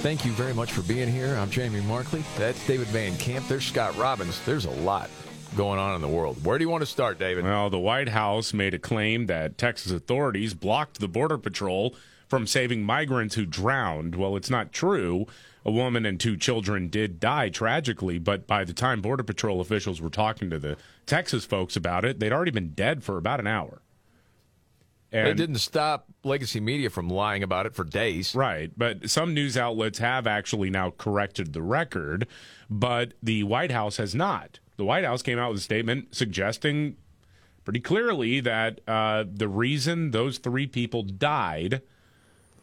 Thank you very much for being here. I'm Jamie Markley. That's David Van Camp. There's Scott Robbins. There's a lot going on in the world. Where do you want to start, David? Well, the White House made a claim that Texas authorities blocked the Border Patrol from saving migrants who drowned. Well, it's not true. A woman and two children did die tragically, but by the time Border Patrol officials were talking to the Texas folks about it, they'd already been dead for about an hour. And, it didn't stop legacy media from lying about it for days. Right. But some news outlets have actually now corrected the record, but the White House has not. The White House came out with a statement suggesting pretty clearly that uh, the reason those three people died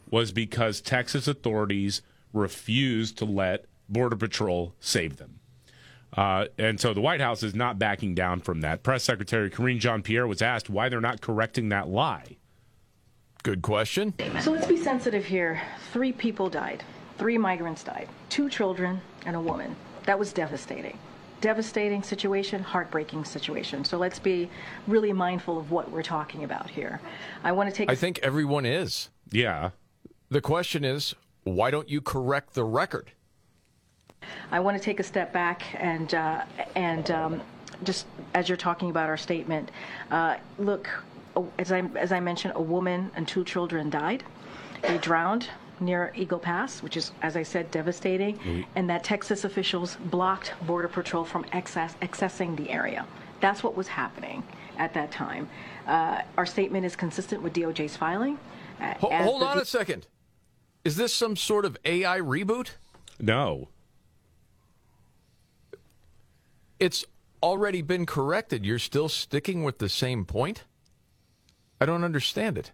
was because Texas authorities refused to let Border Patrol save them. Uh, and so the White House is not backing down from that. Press Secretary Karine Jean Pierre was asked why they're not correcting that lie. Good question. So let's be sensitive here. Three people died, three migrants died, two children and a woman. That was devastating. Devastating situation, heartbreaking situation. So let's be really mindful of what we're talking about here. I want to take. I think everyone is. Yeah. The question is, why don't you correct the record? I want to take a step back and uh, and um, just as you're talking about our statement, uh, look, as I as I mentioned, a woman and two children died. They drowned near Eagle Pass, which is, as I said, devastating, mm-hmm. and that Texas officials blocked Border Patrol from access, accessing the area. That's what was happening at that time. Uh, our statement is consistent with DOJ's filing. Uh, hold on a second. Is this some sort of AI reboot? No. It's already been corrected. You're still sticking with the same point? I don't understand it.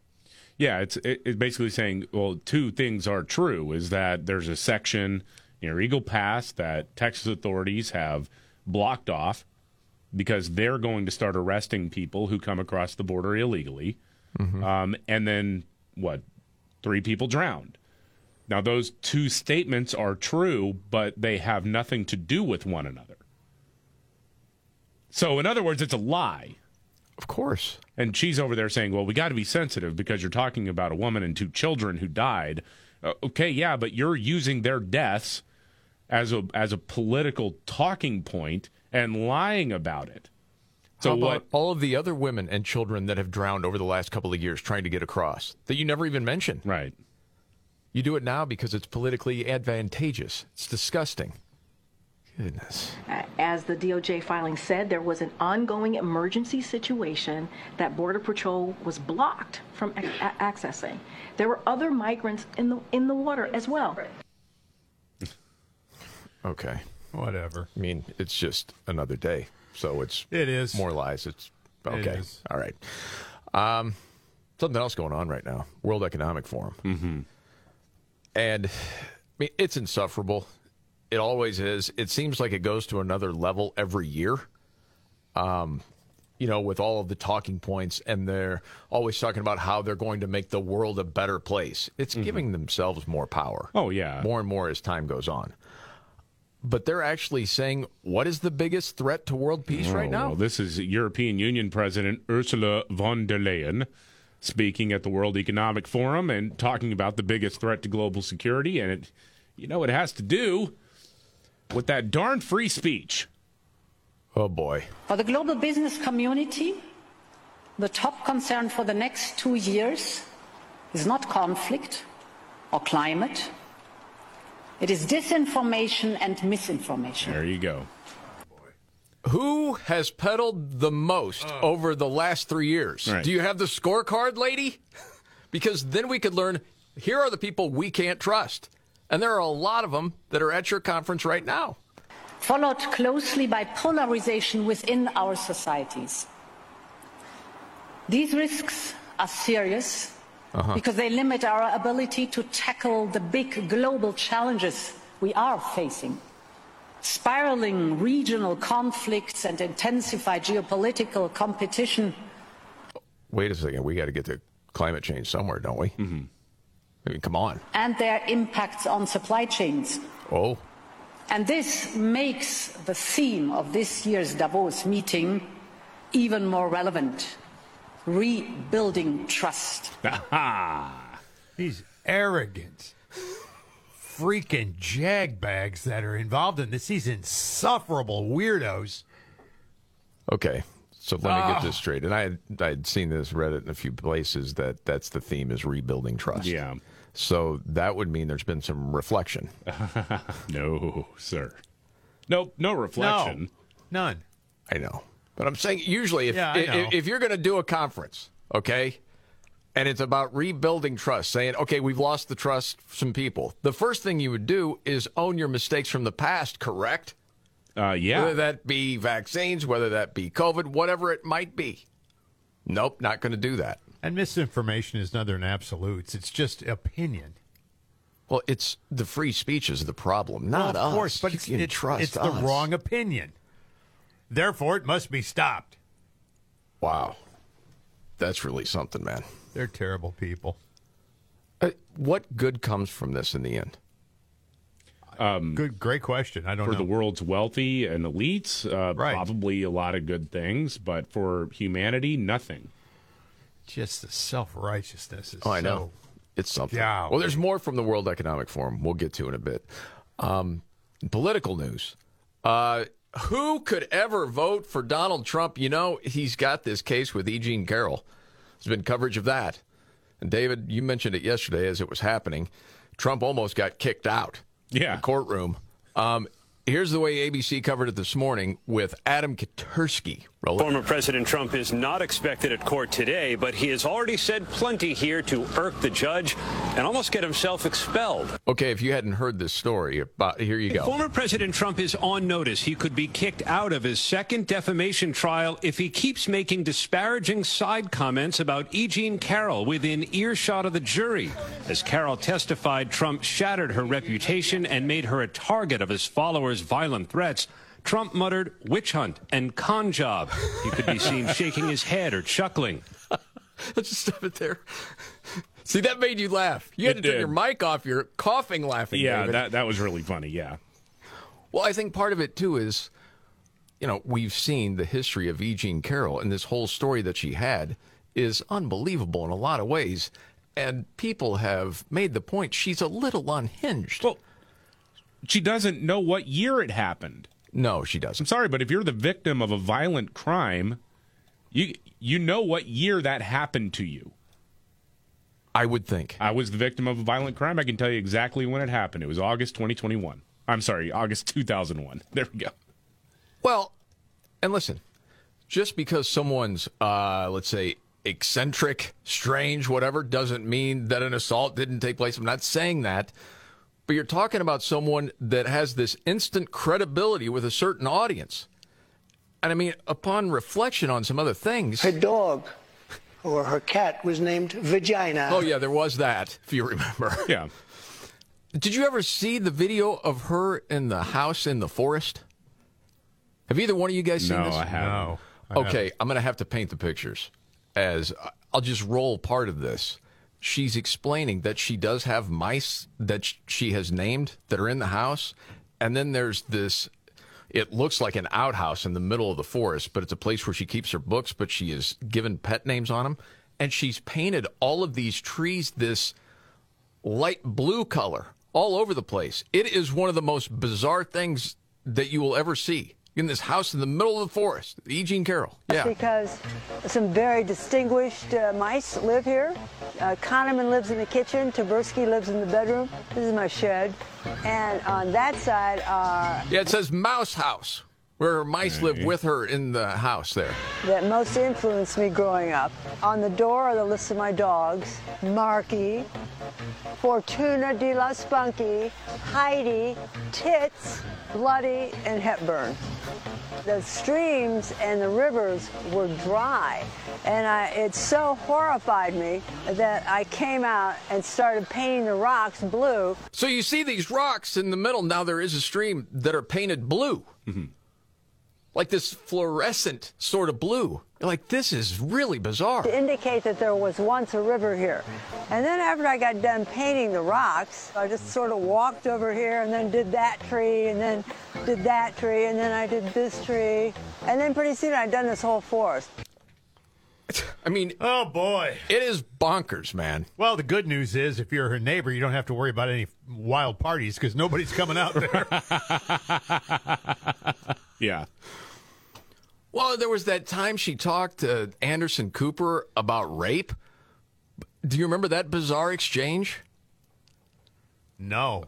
Yeah, it's it's basically saying, well, two things are true: is that there's a section near Eagle Pass that Texas authorities have blocked off because they're going to start arresting people who come across the border illegally, mm-hmm. um, and then what? Three people drowned. Now, those two statements are true, but they have nothing to do with one another. So, in other words, it's a lie. Of course. And she's over there saying, well, we got to be sensitive because you're talking about a woman and two children who died. Uh, okay, yeah, but you're using their deaths as a as a political talking point and lying about it. So what all of the other women and children that have drowned over the last couple of years trying to get across that you never even mention? Right. You do it now because it's politically advantageous. It's disgusting. Goodness. As the DOJ filing said, there was an ongoing emergency situation that Border Patrol was blocked from a- accessing. There were other migrants in the in the water as well. okay. Whatever. I mean, it's just another day, so it's it is more lies. It's okay. It All right. Um, something else going on right now. World Economic Forum. Mm-hmm. And I mean, it's insufferable. It always is. It seems like it goes to another level every year. Um, you know, with all of the talking points, and they're always talking about how they're going to make the world a better place. It's mm-hmm. giving themselves more power. Oh, yeah. More and more as time goes on. But they're actually saying, what is the biggest threat to world peace oh, right now? Well, this is European Union President Ursula von der Leyen speaking at the World Economic Forum and talking about the biggest threat to global security. And it, you know, it has to do with that darn free speech. Oh boy. For the global business community, the top concern for the next two years is not conflict or climate. It is disinformation and misinformation. There you go. Who has peddled the most oh. over the last three years? Right. Do you have the scorecard, lady? because then we could learn here are the people we can't trust. And there are a lot of them that are at your conference right now. Followed closely by polarization within our societies. These risks are serious uh-huh. because they limit our ability to tackle the big global challenges we are facing. spiraling regional conflicts and intensified geopolitical competition. Wait a second. We got to get to climate change somewhere, don't we? Mm-hmm. I mean, come on. And their impacts on supply chains. Oh, And this makes the theme of this year's Davos meeting even more relevant rebuilding trust. These arrogant, freaking jagbags that are involved in this. These insufferable weirdos. okay. So let me get ah. this straight. And I had, I had seen this, read it in a few places that that's the theme is rebuilding trust. Yeah. So that would mean there's been some reflection. No, sir. Nope, no reflection. No, none. I know. But I'm saying usually if Yeah, if, if you're going to do a conference, okay, and it's about rebuilding trust, saying, okay, we've lost the trust some people, the first thing you would do is own your mistakes from the past, correct? Uh, yeah. Whether that be vaccines, whether that be COVID, whatever it might be. Nope, not going to do that. And misinformation is nothing than absolutes. It's just opinion. Well, it's the free speech is the problem, not Well, of us. course, but You it's, can it's, trust it's the wrong opinion. Therefore, it must be stopped. Wow, that's really something, man. They're terrible people. Uh, what good comes from this in the end? Good, great question. I don't for know. the world's wealthy and elites, uh, Right. probably a lot of good things, but for humanity, nothing. Just the self righteousness is Oh, I so- know. It's something. Yeah. Well, there's more from the World Economic Forum. We'll get to in a bit. Um, political news. Uh, who could ever vote for Donald Trump? You know, he's got this case with E. Jean Carroll. There's been coverage of that. And David, you mentioned it yesterday as it was happening. Trump almost got kicked out. Yeah. The courtroom. Um, here's the way ABC covered it this morning with Adam Katersky. Roll it. Former President Trump is not expected at court today, but he has already said plenty here to irk the judge and almost get himself expelled. Okay, if you hadn't heard this story, about, here you go. Former President Trump is on notice. He could be kicked out of his second defamation trial if he keeps making disparaging side comments about E. Jean Carroll within earshot of the jury. As Carroll testified, Trump shattered her reputation and made her a target of his followers' violent threats. Trump muttered witch hunt and con job. He could be seen shaking his head or chuckling. Let's just stop it there. See, that made you laugh. You had It to turn your mic off. You're coughing laughing. Yeah, David. that that was really funny. Yeah. Well, I think part of it too is, you know, we've seen the history of E. Jean Carroll, and this whole story that she had is unbelievable in a lot of ways. And people have made the point she's a little unhinged. Well, she doesn't know what year it happened. No, she doesn't. I'm sorry, but if you're the victim of a violent crime, you you know what year that happened to you. I would think. I was the victim of a violent crime. I can tell you exactly when it happened. It was August 2021. I'm sorry, August 2001. There we go. Well, and listen, just because someone's, uh, let's say, eccentric, strange, whatever, doesn't mean that an assault didn't take place. I'm not saying that. But you're talking about someone that has this instant credibility with a certain audience. And I mean, upon reflection on some other things. Her dog or her cat was named Vagina. Oh, yeah, there was that, if you remember. Yeah. Did you ever see the video of her in the house in the forest? Have either one of you guys seen No, this? I haven't. No. I Okay, haven't. I'm going to have to paint the pictures as I'll just roll part of this. She's explaining that she does have mice that she has named that are in the house. And then there's this, it looks like an outhouse in the middle of the forest, but it's a place where she keeps her books, but she has given pet names on them. And she's painted all of these trees this light blue color all over the place. It is one of the most bizarre things that you will ever see in this house in the middle of the forest. E. Jean Carroll. Yeah. Because some very distinguished uh, mice live here. Uh, Kahneman lives in the kitchen. Taberski lives in the bedroom. This is my shed. And on that side are Yeah, it says Mouse House, where her mice live mm-hmm. with her in the house there. that most influenced me growing up. On the door are the list of my dogs. Marky, Fortuna de la Spunky, Heidi, Tits, Bloody, and Hepburn. The streams and the rivers were dry, and I, it so horrified me that I came out and started painting the rocks blue. So you see these rocks in the middle. Now there is a stream that are painted blue. Mm-hmm. Like this fluorescent sort of blue. Like, this is really bizarre. to indicate that there was once a river here. And then after I got done painting the rocks, I just sort of walked over here and then did that tree and then did that tree and then I did this tree. And then pretty soon I'd done this whole forest. I mean, Oh boy. it is bonkers, man. Well, the good news is if you're her neighbor, you don't have to worry about any wild parties because nobody's coming out there. Yeah. Well, there was that time she talked to Anderson Cooper about rape. Do you remember that bizarre exchange? no.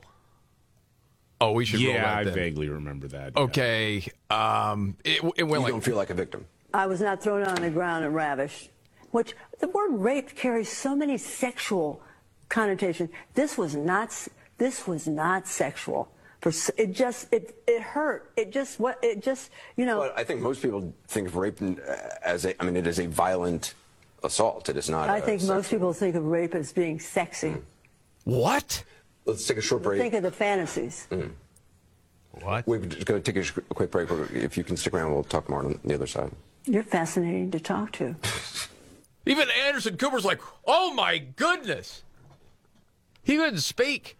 Oh, we should roll Yeah, that I then. vaguely remember that. yeah. Okay. Um, it, it went You like don't feel like a victim. I was not thrown on the ground and ravished, which the word rape carries so many sexual connotations. This was not, this was not sexual. For, s- it just, it, it hurt. It just, what, it just, you know. But I think most people think of rape uh, as a, I mean, it is a violent assault. It is not. I think most people think of rape as being sexy. what? Let's take a short break. Think of the fantasies. What? We're just going to take a quick break. If you can stick around, we'll talk more on the other side. You're fascinating to talk to. Even Anderson Cooper's like, oh my goodness. He couldn't speak.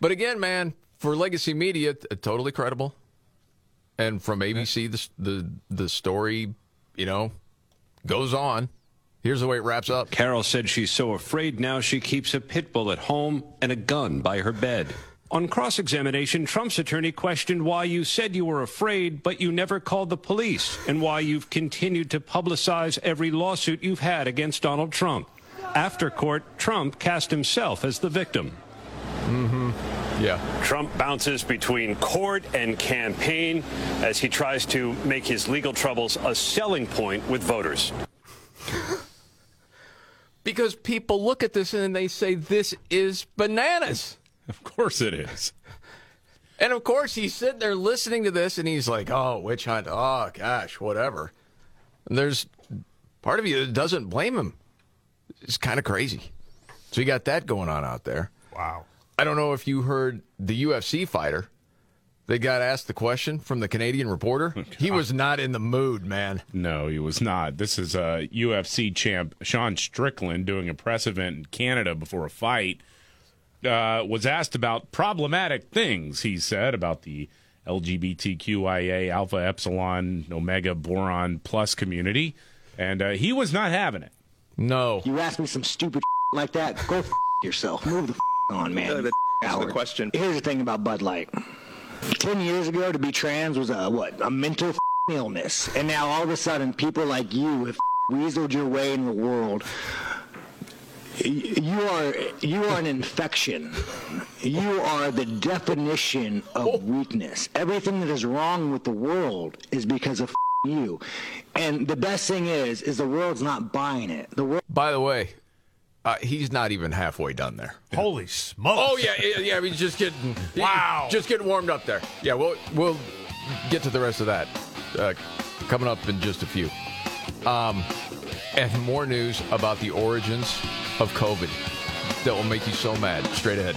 But again, man, for legacy media, t- totally credible. And from ABC, the, the, the story, you know, goes on. Here's the way it wraps up. Carol said she's so afraid now she keeps a pit bull at home and a gun by her bed. On cross examination, Trump's attorney questioned why you said you were afraid, but you never called the police, and why you've continued to publicize every lawsuit you've had against Donald Trump. After court, Trump cast himself as the victim. Mm-hmm. Yeah. Trump bounces between court and campaign as he tries to make his legal troubles a selling point with voters. Because people look at this and they say, this is bananas. Of course it is. And of course, he's sitting there listening to this and he's like, oh, witch hunt. Oh, gosh, whatever. And there's part of you that doesn't blame him. It's kind of crazy. So you got that going on out there. Wow. I don't know if you heard the UFC fighter. They got asked the question from the Canadian reporter. He was not in the mood, man. No, he was not. This is uh, UFC champ Sean Strickland doing a press event in Canada before a fight. Uh, was asked about problematic things, he said, about the LGBTQIA, Alpha Epsilon, Omega Boron Plus community. And uh, he was not having it. No. You ask me some stupid like that, go f- yourself. Move the f- on, man. Uh, that's the question. Here's the thing about Bud Light. Ten years ago, to be trans was a what? A mental illness, and now all of a sudden, people like you have f- weaseled your way in the world. You are you are an infection. You are the definition of weakness. Everything that is wrong with the world is because of you. And the best thing is, is the world's not buying it. The world. By the way, uh, he's not even halfway done there. Holy smokes. Oh yeah, yeah, yeah. He's just getting Wow. just getting warmed up there. Yeah, we'll we'll get to the rest of that uh, coming up in just a few. Um, and more news about the origins of COVID that will make you so mad. Straight ahead.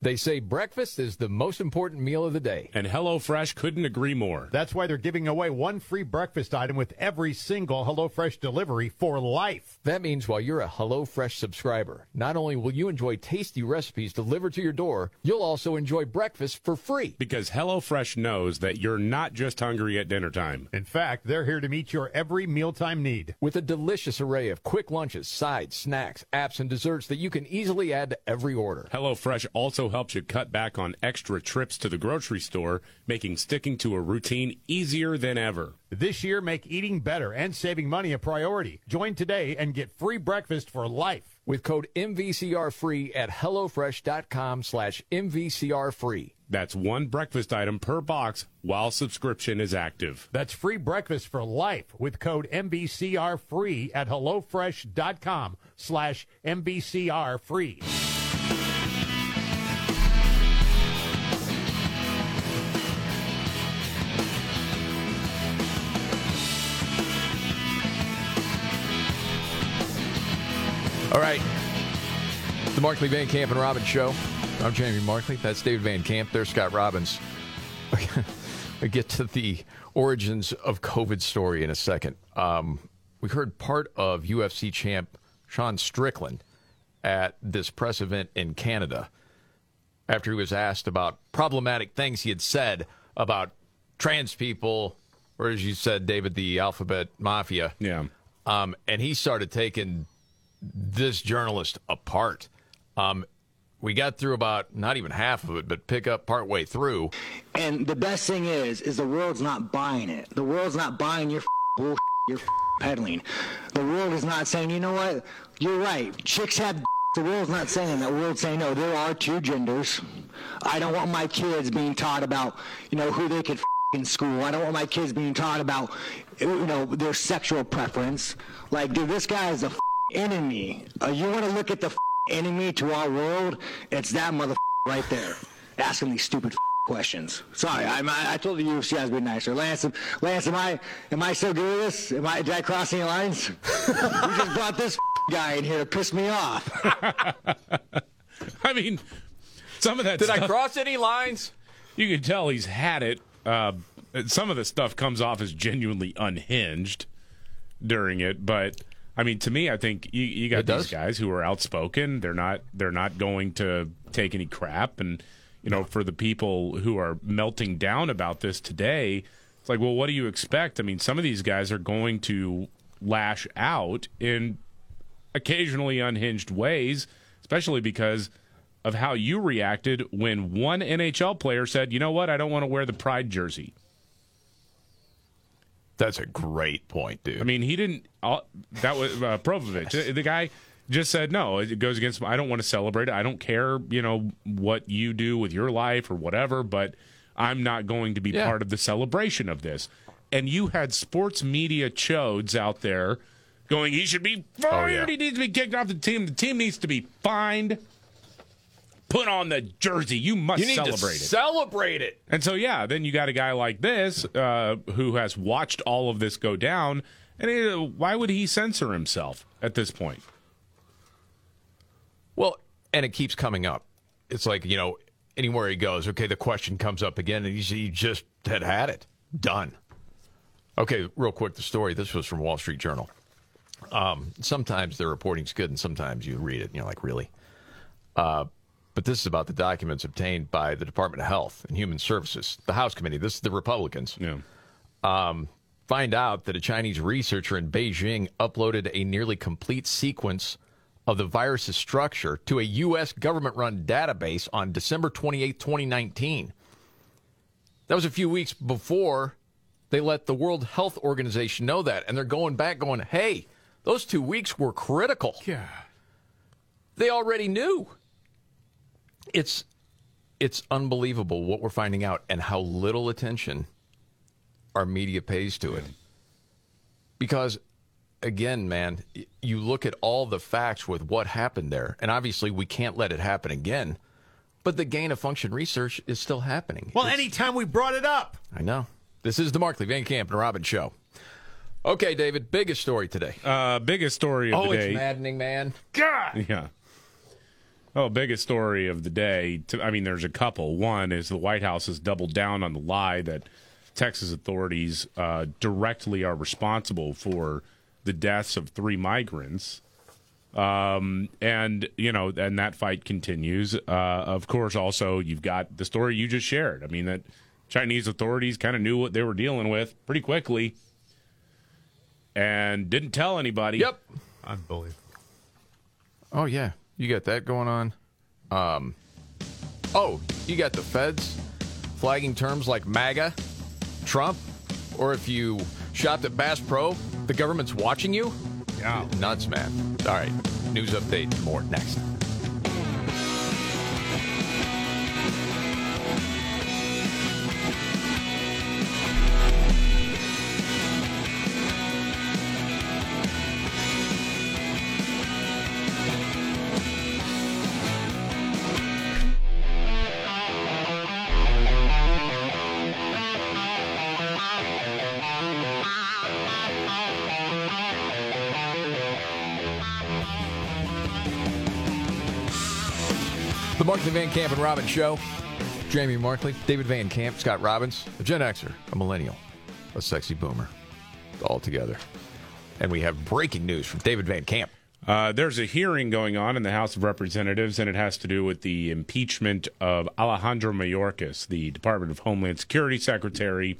They say breakfast is the most important meal of the day. And HelloFresh couldn't agree more. That's why they're giving away one free breakfast item with every single HelloFresh delivery for life. That means while you're a HelloFresh subscriber, not only will you enjoy tasty recipes delivered to your door, you'll also enjoy breakfast for free. Because HelloFresh knows that you're not just hungry at dinner time. In fact, they're here to meet your every mealtime need. With a delicious array of quick lunches, sides, snacks, apps, and desserts that you can easily add to every order. HelloFresh also helps you cut back on extra trips to the grocery store, making sticking to a routine easier than ever. This year, make eating better and saving money a priority. Join today and get free breakfast for life. With code MVCR free at HelloFresh.com slash MVCR free. That's one breakfast item per box while subscription is active. That's free breakfast for life with code MVCR free at HelloFresh.com slash MVCR free. All right. The Markley Van Camp and Robbins Show. I'm Jamie Markley. That's David Van Camp. There's Scott Robbins. we get to the origins of COVID story in a second. Um, we heard part of UFC champ Sean Strickland at this press event in Canada after he was asked about problematic things he had said about trans people, or as you said, David, the alphabet mafia. Yeah. Um, and he started taking this journalist apart. Um, we got through about not even half of it, but pick up part way through. And the best thing is, is the world's not buying it. The world's not buying your bullshit you're peddling. The world is not saying, you know what, you're right. Chicks have. The world's not saying that. The world's saying, no, there are two genders. I don't want my kids being taught about, you know, who they could in school. I don't want my kids being taught about, you know, their sexual preference. Like, dude, this guy is a enemy. Uh, you want to look at the enemy to our world? It's that mother right there, asking these stupid questions. Sorry, I'm, I told the UFC I was being nicer. Lance, Lance, am I am I so good at this? Am I did I cross any lines? you just brought this guy in here to piss me off. I mean, some of that. Did stuff, I cross any lines? You can tell he's had it. Uh, some of the stuff comes off as genuinely unhinged during it, but I mean, to me, I think you, you got It these does. guys who are outspoken. They're not. They're not going to take any crap. And you know, for the people who are melting down about this today, it's like, well, what do you expect? I mean, some of these guys are going to lash out in occasionally unhinged ways, especially because of how you reacted when one NHL player said, "You know what? I don't want to wear the Pride jersey." That's a great point, dude. I mean, he didn't. Uh, that was uh, Provovich. The guy just said no. It goes against. I don't want to celebrate it. I don't care. You know what you do with your life or whatever. But I'm not going to be Yeah. part of the celebration of this. And you had sports media chodes out there going, "He should be fired. Oh, yeah. He needs to be kicked off the team. The team needs to be fined. Put on the jersey. You must you need celebrate to it." celebrate it. And so, yeah, then you got a guy like this uh, who has watched all of this go down. And he, why would he censor himself at this point? Well, and it keeps coming up. It's like, you know, anywhere he goes, okay, the question comes up again, and he just had had it. Done. Okay, real quick, the story. This was from Wall Street Journal. Um, sometimes their reporting's good, and sometimes you read it and you're like, really? Uh, but this is about the documents obtained by the Department of Health and Human Services, the House Committee. This is the Republicans. Yeah. Um, find out that a Chinese researcher in Beijing uploaded a nearly complete sequence of the virus's structure to a U.S. government run database on December 28, 2019. That was a few weeks before they let the World Health Organization know that. And they're going back, going, hey, those two weeks were critical. Yeah. They already knew. It's it's unbelievable what we're finding out and how little attention our media pays to it. Because, again, man, you look at all the facts with what happened there, and obviously we can't let it happen again. But the gain of function research is still happening. Well, It's- anytime we brought it up. I know. This is the Markley Van Camp and Robin show. Okay, David, biggest story today. Uh, biggest story of oh, the day. it's maddening, man. God. Yeah. Oh, biggest story of the day. To, I mean, there's a couple. One is the White House has doubled down on the lie that Texas authorities uh, directly are responsible for the deaths of three migrants. Um, and you know, and that fight continues. Uh, of course, also you've got the story you just shared. I mean, that Chinese authorities kind of knew what they were dealing with pretty quickly, and didn't tell anybody. Yep. Unbelievable. Oh yeah, you got that going on. Um, oh, you got the feds flagging terms like MAGA, Trump, or if you shopped at Bass Pro, the government's watching you. Yeah, nuts, man. All right, news update more next. Van Camp and Robbins Show. Jamie Markley, David Van Camp, Scott Robbins, a Gen Xer, a millennial, a sexy boomer, all together. And we have breaking news from David Van Camp. Uh, there's a hearing going on in the House of Representatives, and it has to do with the impeachment of Alejandro Mayorkas, the Department of Homeland Security Secretary,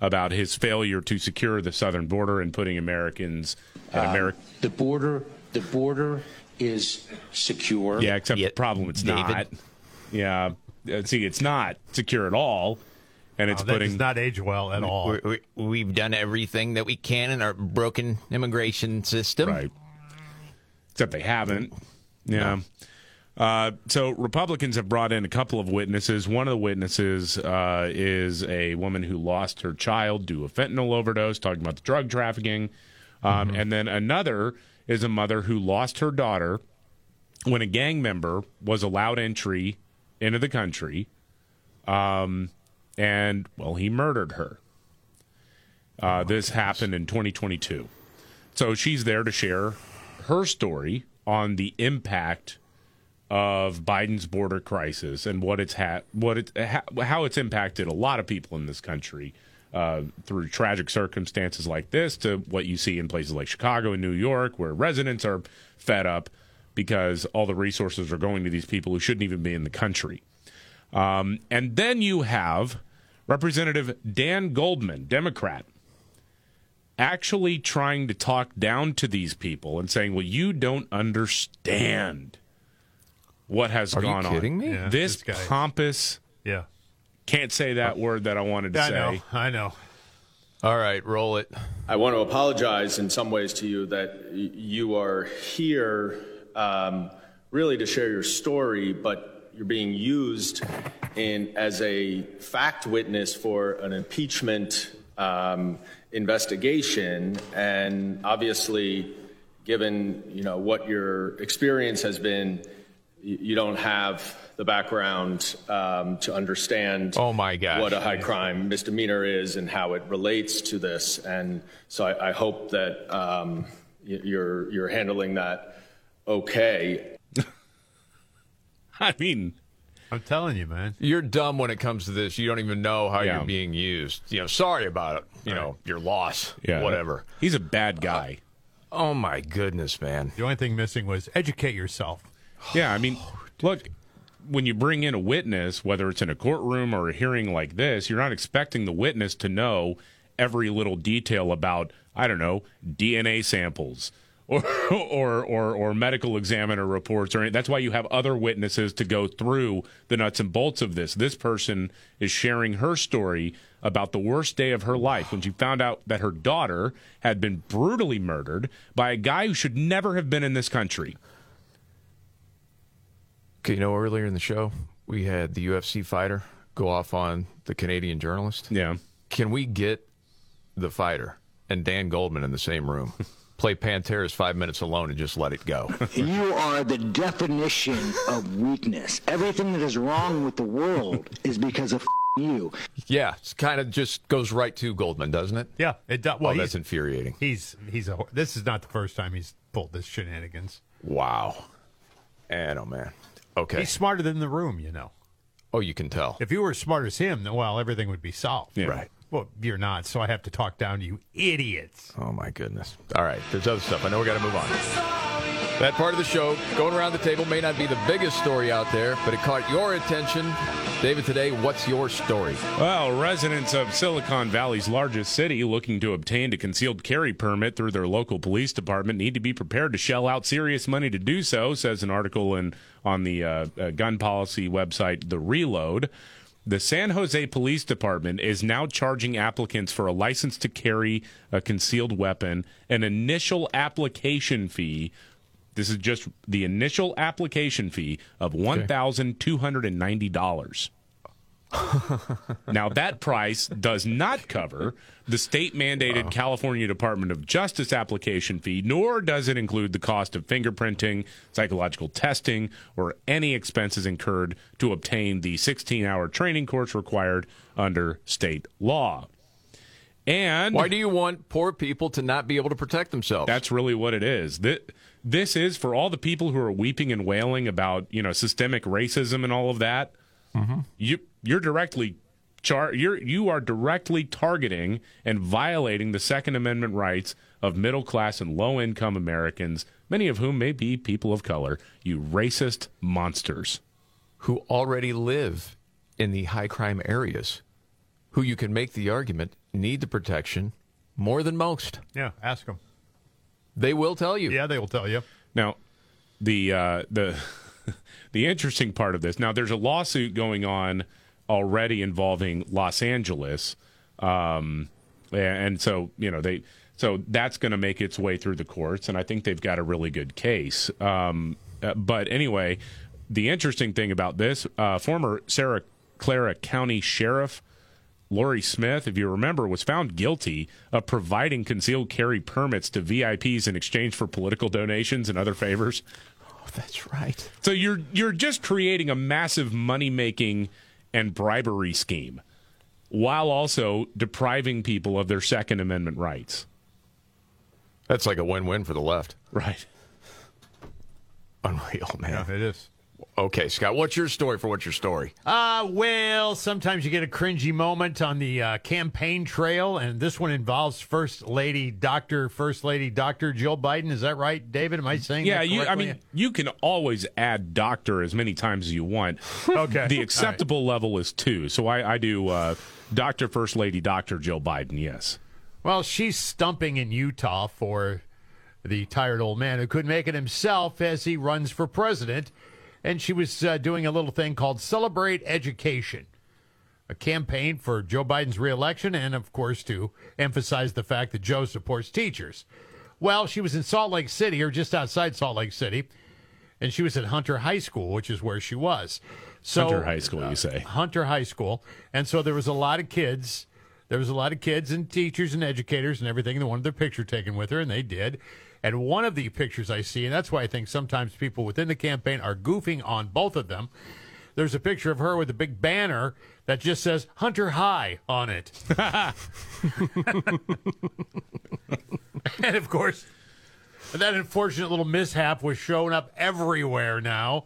about his failure to secure the southern border and putting Americans and Uh, America. The border, the border is secure. Yeah, except the problem it's David. not. Yeah, Uh, see, it's not secure at all, and it's Oh, that putting does not age well at all. We, we, have done everything that we can in our broken immigration system. Right. Except they haven't. Yeah. Uh, so Republicans have brought in a couple of witnesses. One of the witnesses uh, is a woman who lost her child due to a fentanyl overdose, talking about the drug trafficking. Um, And then another is a mother who lost her daughter when a gang member was allowed entry into the country. Um, and, well, he murdered her. Uh, this happened in 2022. So she's there to share her story on the impact of Biden's border crisis and what it's had, what it, ha- how it's impacted a lot of people in this country uh, through tragic circumstances like this to what you see in places like Chicago and New York, where residents are fed up because all the resources are going to these people who shouldn't even be in the country. Um, and then you have Representative Dan Goldman, Democrat, actually trying to talk down to these people and saying, well, you don't understand what has Are you gone kidding on. me? Yeah, this this pompous. Yeah. Can't say that word that I wanted to I say. know. I know. All right, roll it. I want to apologize in some ways to you that y- you are here um, really to share your story, but you're being used in as a fact witness for an impeachment um, investigation, and obviously, given you know what your experience has been, you don't have the background um, to understand Oh my gosh. what a high crime misdemeanor is and how it relates to this. And so I, I hope that um, you're you're handling that okay. I mean, I'm telling you, man. You're dumb when it comes to this. You don't even know how Yeah. you're being used. You know, sorry about it. You know, your loss. Yeah. Whatever. He's a bad guy. Uh, oh my goodness, man. The only thing missing was educate yourself. Yeah, I mean, look, when you bring in a witness, whether it's in a courtroom or a hearing like this, you're not expecting the witness to know every little detail about, I don't know, DNA samples or or or, or medical examiner reports or any, that's why you have other witnesses to go through the nuts and bolts of this. This person is sharing her story about the worst day of her life when she found out that her daughter had been brutally murdered by a guy who should never have been in this country. Okay, you know, earlier in the show, we had the UFC fighter go off on the Canadian journalist. Yeah. Can we get the fighter and Dan Goldman in the same room? Play Pantera's five minutes alone and just let it go. You are the definition of weakness. Everything that is wrong with the world is because of you. yeah, it kind of just goes right to Goldman, doesn't it? Yeah, it does. Well, oh, that's infuriating. He's he's a. This is not the first time he's pulled this shenanigans. Wow. And oh man. Okay. He's smarter than the room, you know. Oh, you can tell. If you were as smart as him, then well, everything would be solved. Yeah. Right. Well, you're not, so I have to talk down to you, idiots. Oh my goodness. All right, there's other stuff. I know we got to move on. That part of the show, going around the table, may not be the biggest story out there, but it caught your attention. David, today, what's your story? Well, residents of Silicon Valley's largest city looking to obtain a concealed carry permit through their local police department need to be prepared to shell out serious money to do so, says an article in on the uh, uh, gun policy website The Reload. The San Jose Police Department is now charging applicants for a license to carry a concealed weapon an initial application fee. This is just the initial application fee of $1,290 now that price does not cover the state mandated California Department of Justice application fee, nor does it include the cost of fingerprinting, psychological testing, or any expenses incurred to obtain the 16 hour training course required under state law. And why do you want poor people to not be able to protect themselves? That's really what it is. This, this is for all the people who are weeping and wailing about, you know, systemic racism and all of that. Mm-hmm. You you're directly char- you're you are directly targeting and violating the Second Amendment rights of middle class and low income Americans, many of whom may be people of color. You racist monsters who already live in the high crime areas, who you can make the argument need the protection more than most. Yeah, ask them. They will tell you. Yeah, they will tell you. Now, the uh, the the interesting part of this now, there's a lawsuit going on already involving Los Angeles, um, and so you know they so that's going to make its way through the courts, and I think they've got a really good case. Um, uh, but anyway, the interesting thing about this, uh, former Santa Clara County Sheriff. Laurie Smith, if you remember, was found guilty of providing concealed carry permits to VIPs in exchange for political donations and other favors. Oh, that's right. So you're you're just creating a massive money making and bribery scheme while also depriving people of their Second Amendment rights. That's like a win-win for the left. Right. Unreal, man. Yeah, it is. Okay, Scott, what's your story for what's your story? Uh, well, sometimes you get a cringy moment on the uh, campaign trail, and this one involves First Lady Dr. First Lady Dr. Jill Biden. Is that right, David? Am I saying Yeah, that you. I mean, you can always add doctor as many times as you want. Okay. The acceptable level is two. So I, I do uh, Doctor First Lady Doctor Jill Biden. Yes. Well, she's stumping in Utah for the tired old man who couldn't make it himself as he runs for president. And she was uh, doing a little thing called Celebrate Education, a campaign for Joe Biden's reelection, and of course, to emphasize the fact that Joe supports teachers. Well, she was in Salt Lake City, or just outside Salt Lake City, and she was at Hunter High School, which is where she was. So, Hunter High School, you say? Hunter High School. And so there was a lot of kids. There was a lot of kids and teachers and educators and everything that wanted their picture taken with her, and they did. And one of the pictures I see, and that's why I think sometimes people within the campaign are goofing on both of them. There's a picture of her with a big banner that just says Hunter High on it. and of course, that unfortunate little mishap was showing up everywhere now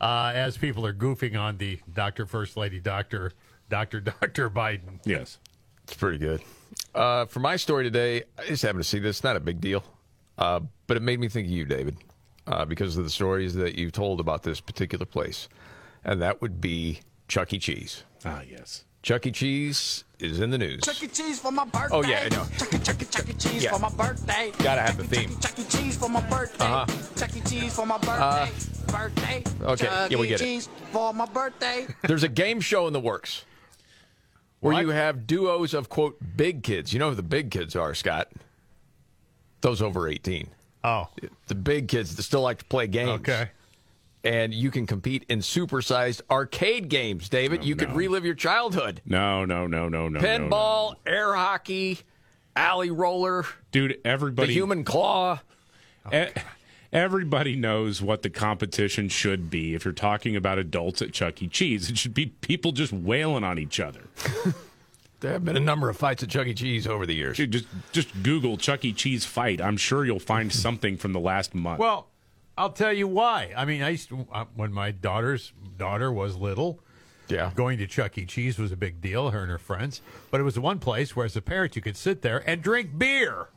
uh, as people are goofing on the Dr. First Lady, Dr. Dr. Dr. Biden. Yes. It's pretty good. Uh, for my story today, I just happened to see this. It's Not a big deal, uh, but it made me think of you, David, uh, because of the stories that you've told about this particular place, and that would be Chuck E. Cheese. Ah, yes. Chuck E. Cheese is in the news. Chuck E. Cheese for my birthday. Oh, yeah, I know. Chuck E. Chuck E. Chuck E. Cheese Yeah. for my birthday. Gotta have the theme. Chuck E. Cheese for my birthday. Uh-huh. Chuck E. Cheese for my birthday. Uh, birthday. okay, Chuck yeah, we get it. Cheese for my birthday. There's a game show in the works where you have duos of quote big kids. You know who the big kids are, Scott? Those over 18. Oh, the big kids that still like to play games. Okay. and you can compete in supersized arcade games, David. you could relive your childhood. No, no, no, no, no. no, Pinball, air hockey, alley roller, Dude, everybody. the human claw. E- Everybody knows what the competition should be. If you're talking about adults at Chuck E. Cheese, it should be people just wailing on each other. There have been a number of fights at Chuck E. Cheese over the years. Dude, just just Google Chuck E. Cheese fight. I'm sure you'll find something from the last month. Well, I'll tell you why. I mean, I used to, uh, when my daughter's daughter was little. Yeah. Going to Chuck E. Cheese was a big deal, her and her friends. But it was the one place where, as a parent, you could sit there and drink beer.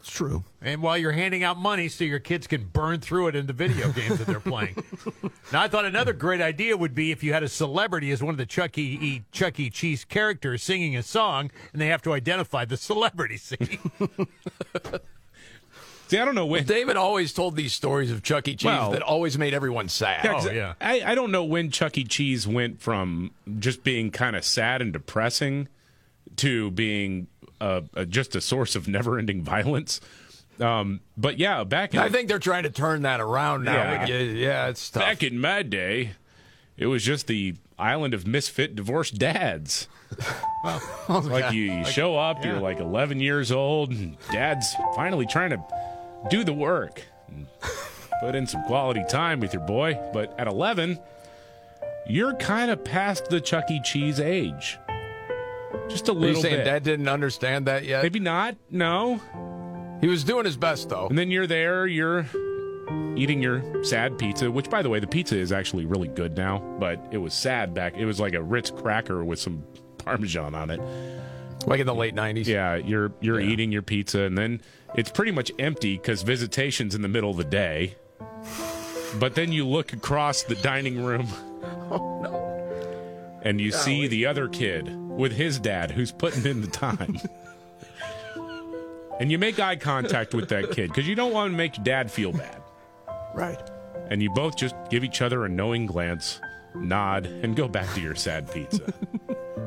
It's true. And while you're handing out money so your kids can burn through it in the video games that they're playing. now, I thought another great idea would be if you had a celebrity as one of the Chuck E. E. Chuck E. Cheese characters singing a song, and they have to identify the celebrity singing. See, I don't know when. David always told these stories of Chuck E. Cheese Well- that always made everyone sad. Yeah, 'cause oh, I, I don't know when Chuck E. Cheese went from just being kind of sad and depressing to being uh, uh, just a source of never-ending violence. Um, but yeah, back in I think they're trying to turn that around now. Yeah. Yeah, yeah it's tough. back in my day, it was just the island of misfit divorced dads. like you, you show up, you're like 11 years old, and dad's finally trying to do the work, and put in some quality time with your boy. But at 11, you're kind of past the Chuck E. Cheese age. Just a Are you little saying bit. Dad didn't understand that yet? Maybe not. No. He was doing his best though. And then you're there, you're eating your sad pizza, which by the way, the pizza is actually really good now, but it was sad back. It was like a Ritz cracker with some parmesan on it. Like in the late 90s. Yeah, you're you're eating your pizza and then it's pretty much empty cuz visitation's in the middle of the day. But then you look across the dining room Oh no. and you see the other kid with his dad who's putting in the time. and you make eye contact with that kid because you don't want to make your dad feel bad. Right. And you both just give each other a knowing glance, nod, and go back to your sad pizza.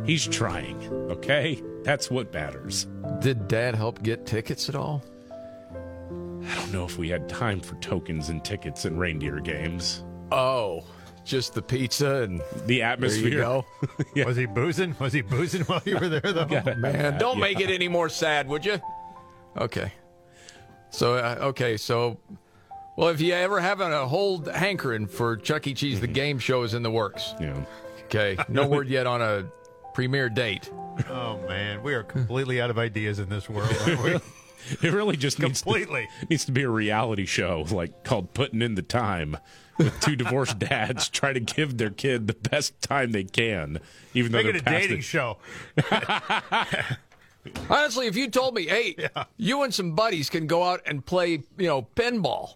He's trying, okay? That's what matters. Did Dad help get tickets at all? I don't know if we had time for tokens and tickets and reindeer games. Oh, just the pizza and the atmosphere. There you go. Was he boozing? Was he boozing while you were there, though? Man, don't make it any more sad, would you? Okay. So, uh, okay, so, well, if you ever have a hold hankering for Chuck E. Cheese, the game show is in the works. Yeah. Okay. No word yet on a premiere date. Oh, man. We are completely out of ideas in this world, aren't we? It really just needs to- Completely. needs to be a reality show, like called "Putting in the Time," with two divorced dads try to give their kid the best time they can, even though Make they're it a past dating it. show. Honestly, if you told me, hey, you and some buddies can go out and play, you know, pinball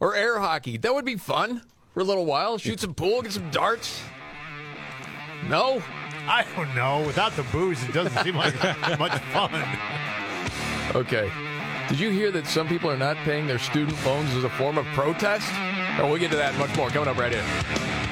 or air hockey, that would be fun for a little while. Shoot some pool, get some darts. No? I don't know. Without the booze, it doesn't seem like much fun. Okay. Did you hear that some people are not paying their student loans as a form of protest? Oh, we'll get to that much more coming up right here.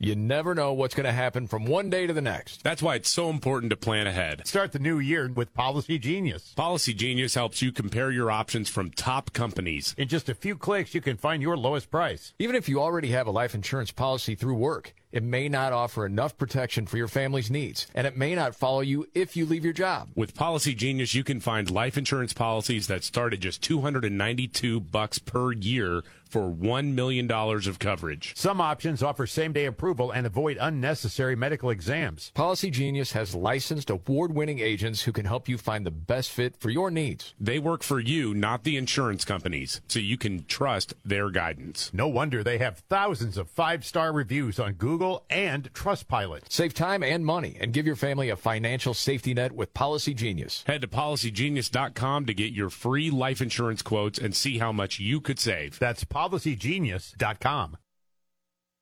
You never know what's going to happen from one day to the next. That's why it's so important to plan ahead. Start the new year with Policy Genius. Policy Genius helps you compare your options from top companies. In just a few clicks, you can find your lowest price. Even if you already have a life insurance policy through work, it may not offer enough protection for your family's needs, and it may not follow you if you leave your job. With Policy Genius, you can find life insurance policies that start at just 292 bucks per year for $1 million of coverage. Some options offer same day approval and avoid unnecessary medical exams. Policy Genius has licensed award winning agents who can help you find the best fit for your needs. They work for you, not the insurance companies, so you can trust their guidance. No wonder they have thousands of five star reviews on Google and Trustpilot. Save time and money and give your family a financial safety net with Policy Genius. Head to policygenius.com to get your free life insurance quotes and see how much you could save. That's policygenius.com.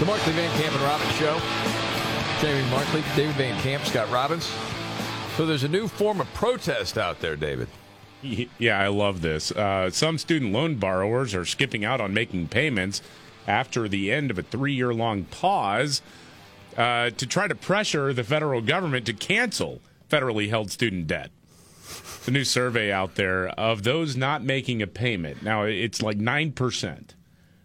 The Markley Van Camp and Robbins Show. Jamie Markley, David Van Camp, Scott Robbins. So there's a new form of protest out there, David. Yeah, I love this. Uh, some student loan borrowers are skipping out on making payments after the end of a three year long pause uh, to try to pressure the federal government to cancel federally held student debt. The new survey out there of those not making a payment. Now, it's like 9%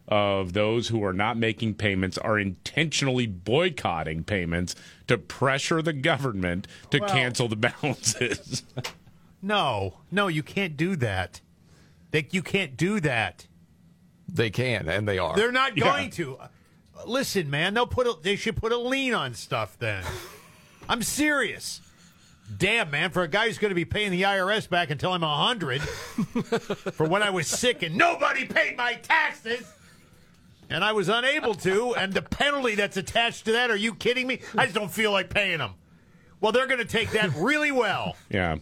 of those who are not making payments are intentionally boycotting payments to pressure the government to Well- cancel the balances. No, no, you can't do that. They, you can't do that. They can, and they are. They're not Yeah. going to. Uh, Listen, man, they'll put a, they should put a lien on stuff then. I'm serious. Damn, man, for a guy who's going to be paying the IRS back until I'm 100 for when I was sick and nobody paid my taxes and I was unable to, and the penalty that's attached to that, are you kidding me? I just don't feel like paying them. Well, they're going to take that really well. yeah.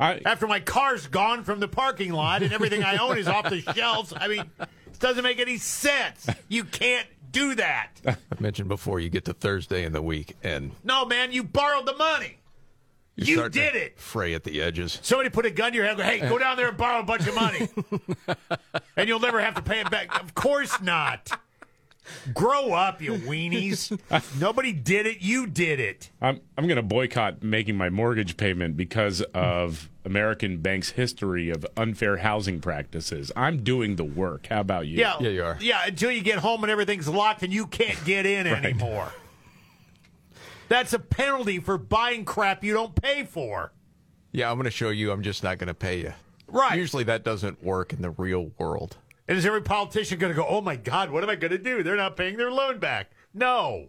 I, After my car's gone from the parking lot and everything I own is off the shelves, I mean, it doesn't make any sense. You can't do that. I mentioned before you get to Thursday in the week and No, man, you borrowed the money. You, You to did it. fray at the edges. Somebody put a gun to your head. go, Hey, go down there and borrow a bunch of money, and you'll never have to pay it back. Of course not. Grow up, you weenies. Nobody did it. You did it. I'm I'm going to boycott making my mortgage payment because of American Bank's history of unfair housing practices. I'm doing the work. How about you? Yeah, Yeah, you are. Yeah, until you get home and everything's locked and you can't get in anymore. That's a penalty for buying crap you don't pay for. Yeah, I'm going to show you. I'm just not going to pay you. Right. Usually that doesn't work in the real world. And is every politician going to go, oh my God, what am I going to do? They're not paying their loan back. No.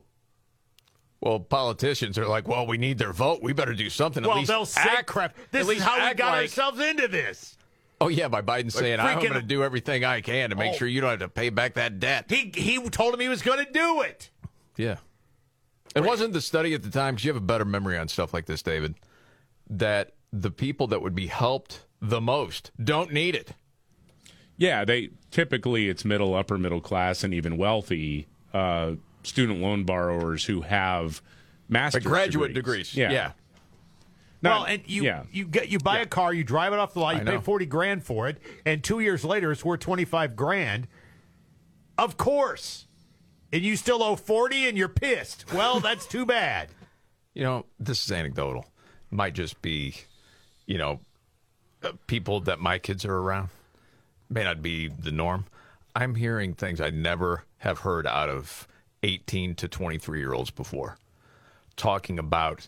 Well, politicians are like, well, we need their vote. We better do something. well, at least they'll say act, crap. This is how we got like- ourselves into this. Oh yeah, by Biden saying I'm going to do everything I can to make Oh. sure you don't have to pay back that debt. He he told him he was going to do it. Yeah. It wasn't the study at the time because you have a better memory on stuff like this, David. That the people that would be helped the most don't need it. Yeah, they typically it's middle, upper middle class, and even wealthy uh, student loan borrowers who have master's graduate degrees. Yeah. Yeah. well, and you yeah. you get you buy a car, you drive it off the lot, you I pay know. forty grand for it, and two years later it's worth twenty five grand. Of course, and you still owe forty, and you're pissed. Well, that's too bad. You know, this is anecdotal. Might just be, you know, uh, people that my kids are around. May not be the norm. I'm hearing things I never have heard out of 18 to 23 year olds before, talking about,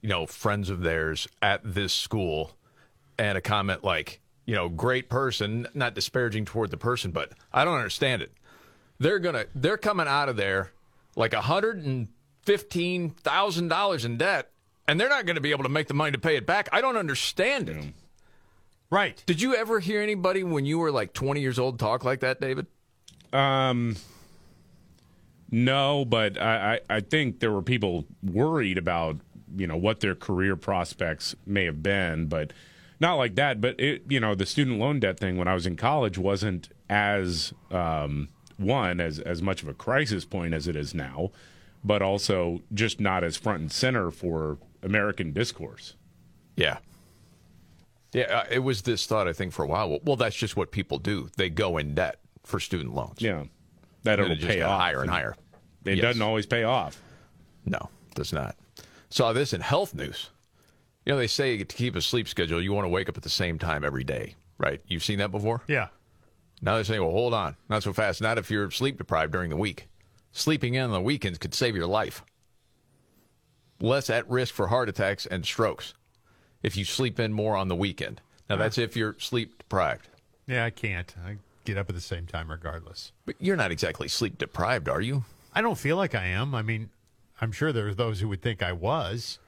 you know, friends of theirs at this school, and a comment like, you know, great person, not disparaging toward the person, but I don't understand it. They're gonna, they're coming out of there like a hundred and fifteen thousand dollars in debt, and they're not going to be able to make the money to pay it back. I don't understand it. Right? Did you ever hear anybody when you were like 20 years old talk like that, David? Um, no, but I, I, I think there were people worried about you know what their career prospects may have been, but not like that, but it, you know, the student loan debt thing when I was in college wasn't as um, one as as much of a crisis point as it is now, but also just not as front and center for American discourse. Yeah. Yeah, uh, it was this thought I think for a while. Well, well, that's just what people do. They go in debt for student loans. Yeah, that And it'll it just pay off higher and higher. It Yes. doesn't always pay off. No, does not. Saw this in health news. You know, they say to keep a sleep schedule, you want to wake up at the same time every day, right? You've seen that before? Yeah. Now they're saying, well, hold on, not so fast. Not if you're sleep deprived during the week. Sleeping in on the weekends could save your life. Less at risk for heart attacks and strokes if you sleep in more on the weekend. Now, that's if you're sleep deprived. Yeah, I can't. I get up at the same time regardless. But you're not exactly sleep deprived, are you? I don't feel like I am. I mean, I'm sure there are those who would think I was.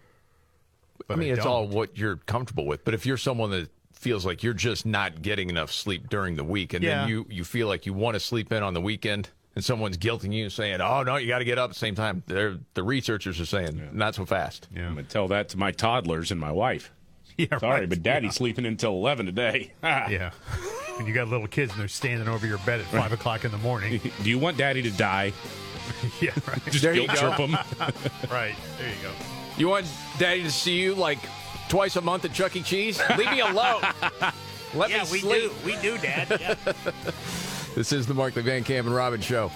I mean, it's don't. all what you're comfortable with. But if you're someone that feels like you're just not getting enough sleep during the week, and Yeah. then you you feel like you want to sleep in on the weekend, and someone's guilting you, saying, "Oh no, you got to get up at the same time," They're, the researchers are saying, "Not so fast." I'm gonna tell that to my toddlers and my wife. Yeah, Sorry, right. but Daddy's sleeping until eleven today. yeah. And you got little kids and they're standing over your bed at five o'clock in the morning. Do you want Daddy to die? yeah, right. Just guilt trip him. right. There you go. You want Daddy to see you like twice a month at Chuck E. Cheese? Leave me alone. Let yeah, me we sleep. do. We do, Dad. Yeah. This is the Markley Van Camp and Robbins Show.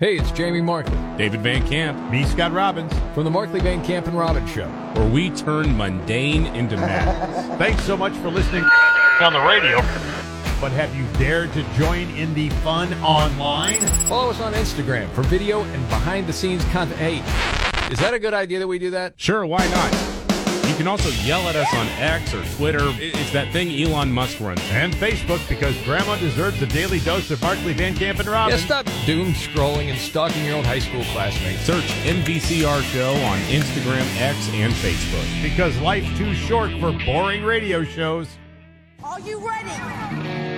Hey, it's Jamie Markley. David Van Camp. Me, Scott Robbins. From the Markley Van Camp and Robbins Show. Where we turn mundane into madness. Thanks so much for listening on the radio. But have you dared to join in the fun online? Follow us on Instagram for video and behind the scenes content. Hey, is that a good idea that we do that? Sure, why not? You can also yell at us on X or Twitter. It's that thing Elon Musk runs. And Facebook because Grandma deserves a daily dose of Markley Van Camp and Yeah, Robbins. stop doom scrolling and stalking your old high school classmates. Search MVCR Show on Instagram, X, and Facebook. Because life's too short for boring radio shows. Are you ready?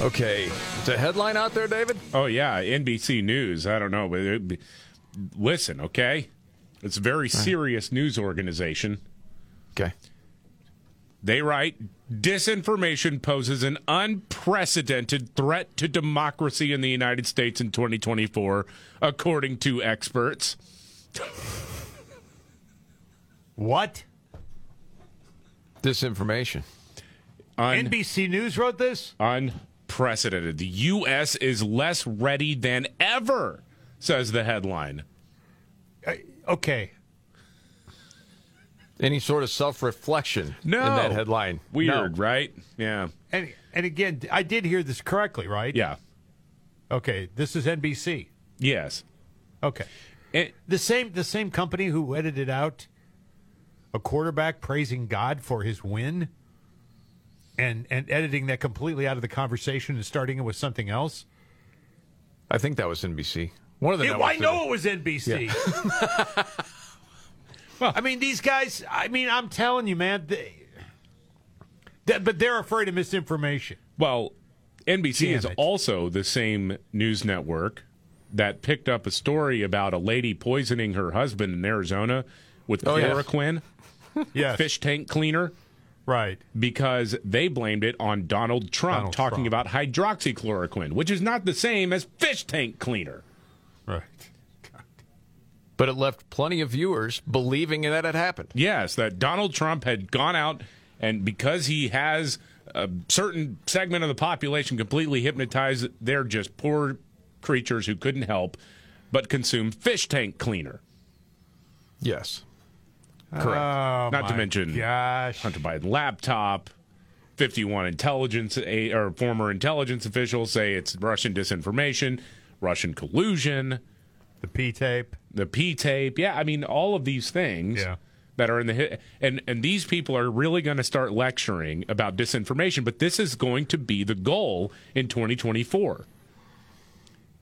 Okay, it's a headline out there, David. Oh, yeah, NBC News. I don't know, but be- listen, okay? It's a very serious news organization. Okay. They write disinformation poses an unprecedented threat to democracy in the United States in 2024, according to experts. What? Disinformation. Un- NBC News wrote this? Unprecedented. The U.S. is less ready than ever, says the headline. Okay. Any sort of self reflection No. in that headline? Weird, No. right? Yeah. And and again, I did hear this correctly, right? Yeah. Okay, this is NBC. Yes. Okay. It, The same the same company who edited out a quarterback praising God for his win and and editing that completely out of the conversation and starting it with something else. I think that was NBC. One of the It- I know it. it was NBC. well, I mean, these guys. I mean, I'm telling you, man. They, that, but they're afraid of misinformation. well, NBC Damn is it. also the same news network that picked up a story about a lady poisoning her husband in Arizona with Oh, yeah. chloroquine, Yes. fish tank cleaner, Right. because they blamed it on Donald Trump Donald talking Trump. about hydroxychloroquine, which is not the same as fish tank cleaner. Right. But it left plenty of viewers believing that it happened. Yes, that Donald Trump had gone out and because he has a certain segment of the population completely hypnotized, they're just poor creatures who couldn't help but consume fish tank cleaner. Yes. Correct. Oh, Not to mention gosh. Hunter Biden laptop, 51 intelligence or former intelligence officials say it's Russian disinformation, Russian collusion, the P tape, the P tape. Yeah, I mean all of these things. Yeah. That are in the hit, and and these people are really going to start lecturing about disinformation, but this is going to be the goal in 2024.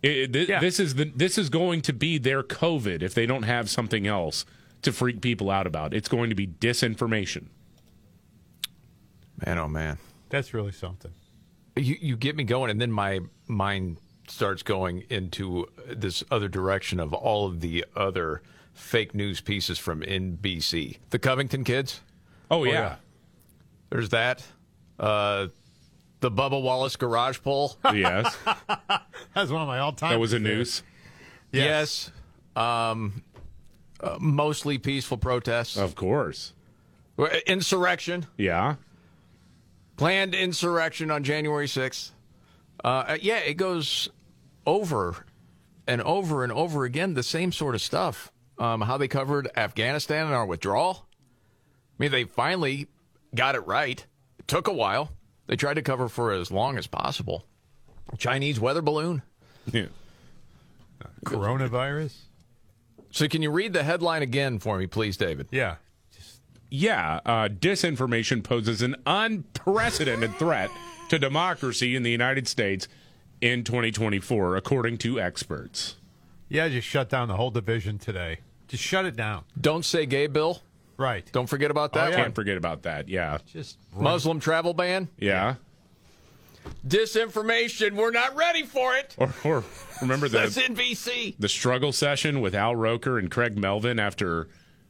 It, th- This is the this is going to be their COVID if they don't have something else to freak people out about. It's going to be disinformation. Man, oh man, That's really something. you you get me going, and then my mind starts going into this other direction of all of the other fake news pieces from NBC. The Covington kids. Oh, yeah. There's that. Uh, the Bubba Wallace garage pole. Yes. That's one of my all-time. That was a news. Yes. Um, uh, mostly peaceful protests. Of course. Insurrection. Yeah. Planned insurrection on January 6th. Uh, yeah, it goes over and over and over again, the same sort of stuff. Um, how they covered Afghanistan and our withdrawal. I mean, they finally got it right. It took a while. They tried to cover for as long as possible. Chinese weather balloon. Yeah. Coronavirus. So, can you read the headline again for me, please, David? Yeah. Yeah, uh, disinformation poses an unprecedented threat to democracy in the United States in 2024, according to experts. Yeah, just shut down the whole division today. Just shut it down. Don't say gay bill. Right. Don't forget about that one. Can't forget about that. Yeah. Just Muslim travel ban. Yeah. Disinformation. We're not ready for it. Or, or remember the That's NBC. the struggle session with Al Roker and Craig Melvin after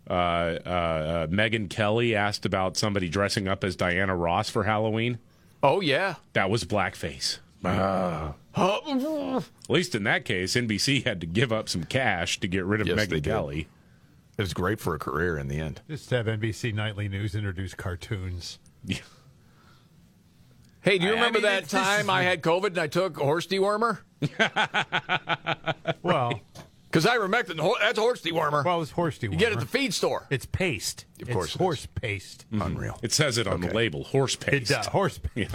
uh, uh, uh, Megyn Kelly asked about somebody dressing up as Diana Ross for Halloween. Oh yeah, that was blackface. Ah. At least in that case, NBC had to give up some cash to get rid of Yes, Megyn. Kelly. It was great for a career in the end. Just to have NBC Nightly News introduce cartoons. Hey, do you I- I remember mean, that it's- time I had COVID and I took horse dewormer? Well, because I remember the, that's horse dewormer. Well, it's horse dewormer. You get it at the feed store. It's paste. Of It's course it is. horse paste. Unreal. It says it on the label, horse It paste. does. Horse Yeah.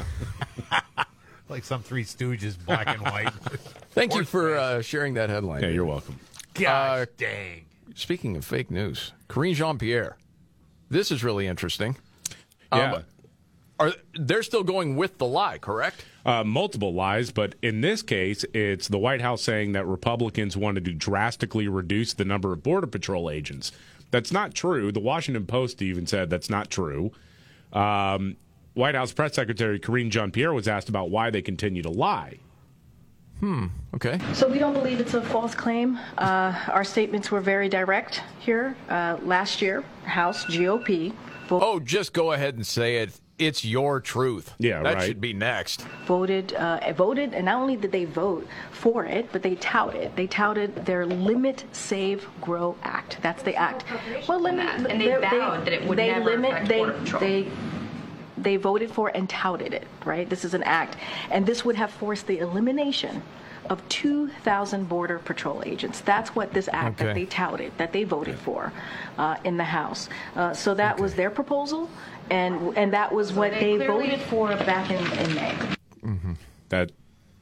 like some Three Stooges, black and white. Thank you for uh, sharing that headline. Yeah, you're welcome. Gosh Uh, dang. Speaking of fake news, Karine Jean Pierre. This is really interesting. Yeah. Um, are they're still going with the lie? Correct. uh, multiple lies, but in this case, it's the White House saying that Republicans wanted to drastically reduce the number of Border Patrol agents. That's not true. The Washington Post even said that's not true. Um, White House Press Secretary Karine Jean Pierre was asked about why they continue to lie. Hmm. Okay. So we don't believe it's a false claim. Uh, our statements were very direct here. Uh, last year, House GOP Oh, just go ahead and say it. It's your truth. Yeah, that right. should be next. voted uh, voted, and not only did they vote for it, but they touted they touted their Limit Save Grow Act. That's the act. Well, limit And they vowed that it would they never limit affect they Border Patrol. they they voted for and touted it. Right. This is an act, and this would have forced the elimination of 2,000 Border Patrol agents. That's what this act that Okay. they touted, that they voted for uh, in the House. Uh, so that was their proposal, and and that was what they they, clearly- voted for back in, in May. Mm-hmm. That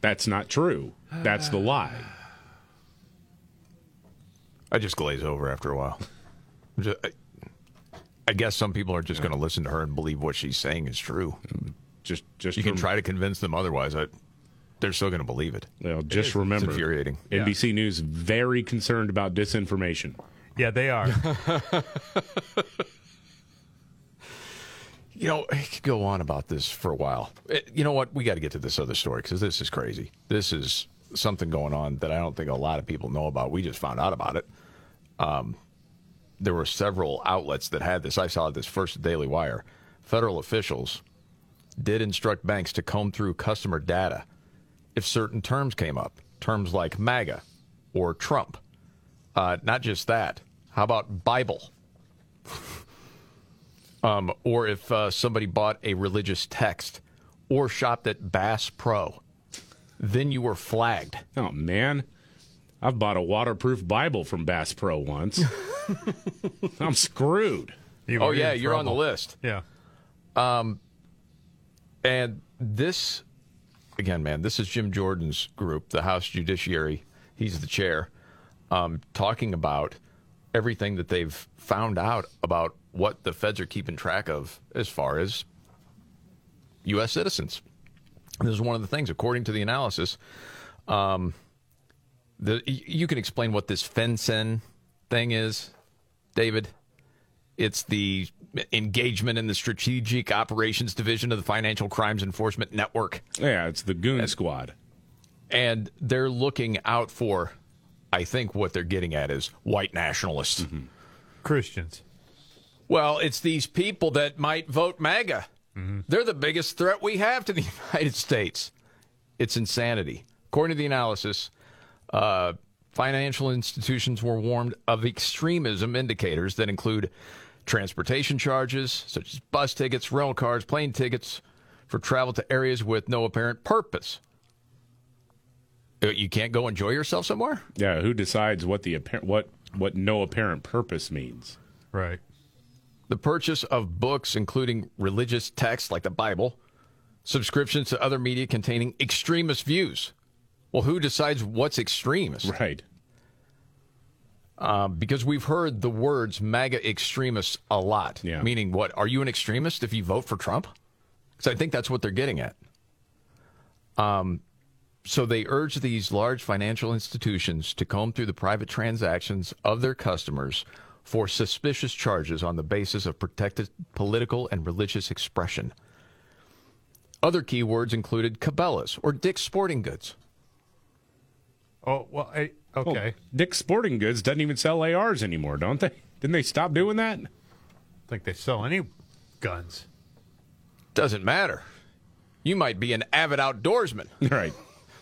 that's not true. That's the lie. I just glaze over after a while. Just- I, I guess some people are just going to listen to her and believe what she's saying is true. Just, just you can rem- try to convince them otherwise. I, they're still going to believe it. Well, just is. remember, it's infuriating. NBC News very concerned about disinformation. Yeah, they are. You know, I could go on about this for a while. Eh, You know what? We got to get to this other story because this is crazy. This is something going on that I don't think a lot of people know about. We just found out about it. Um, there were several outlets that had this. I saw this first Daily Wire. Federal officials did instruct banks to comb through customer data if certain terms came up, terms like MAGA or Trump. Uh, not just that. How about Bible? um, or if uh, somebody bought a religious text or shopped at Bass Pro, then you were flagged. Oh man, I've bought a waterproof Bible from Bass Pro once. I'm screwed. oh yeah, you're on the list. Yeah. Um, And this, again, man, this is Jim Jordan's group, the House Judiciary. He's the chair, um, talking about everything that they've found out about what the feds are keeping track of as far as U.S. citizens. This is one of the things, according to the analysis. Um, the you can explain what this FinCEN thing is, David. It's the engagement in the Strategic Operations Division of the Financial Crimes Enforcement Network. Yeah, it's the Goon Squad. And they're looking out for, I think what they're getting at is white nationalists. Mm-hmm. Christians. Well, it's these people that might vote MAGA. They're the biggest threat we have to the United States. It's insanity. According to the analysis, uh, financial institutions were warned of extremism indicators that include transportation charges, such as bus tickets, rental cars, plane tickets for travel to areas with no apparent purpose. Uh, You can't go enjoy yourself somewhere? Yeah, who decides what the appar- what what no apparent purpose means? Right. The purchase of books, including religious texts like the Bible, subscriptions to other media containing extremist views. Well, who decides what's extremist? Right. Um, because we've heard the words MAGA extremists a lot. Yeah. Meaning, what? Are you an extremist if you vote for Trump? Because I think that's what they're getting at. Um, so they urge these large financial institutions to comb through the private transactions of their customers for suspicious charges on the basis of protected political and religious expression. Other keywords included Cabela's or Dick's Sporting Goods. Oh well, I, okay. Well, Dick's Sporting Goods doesn't even sell ARs anymore, don't they? Didn't they stop doing that? I think they sell any guns. Doesn't matter. You might be an avid outdoorsman. Right.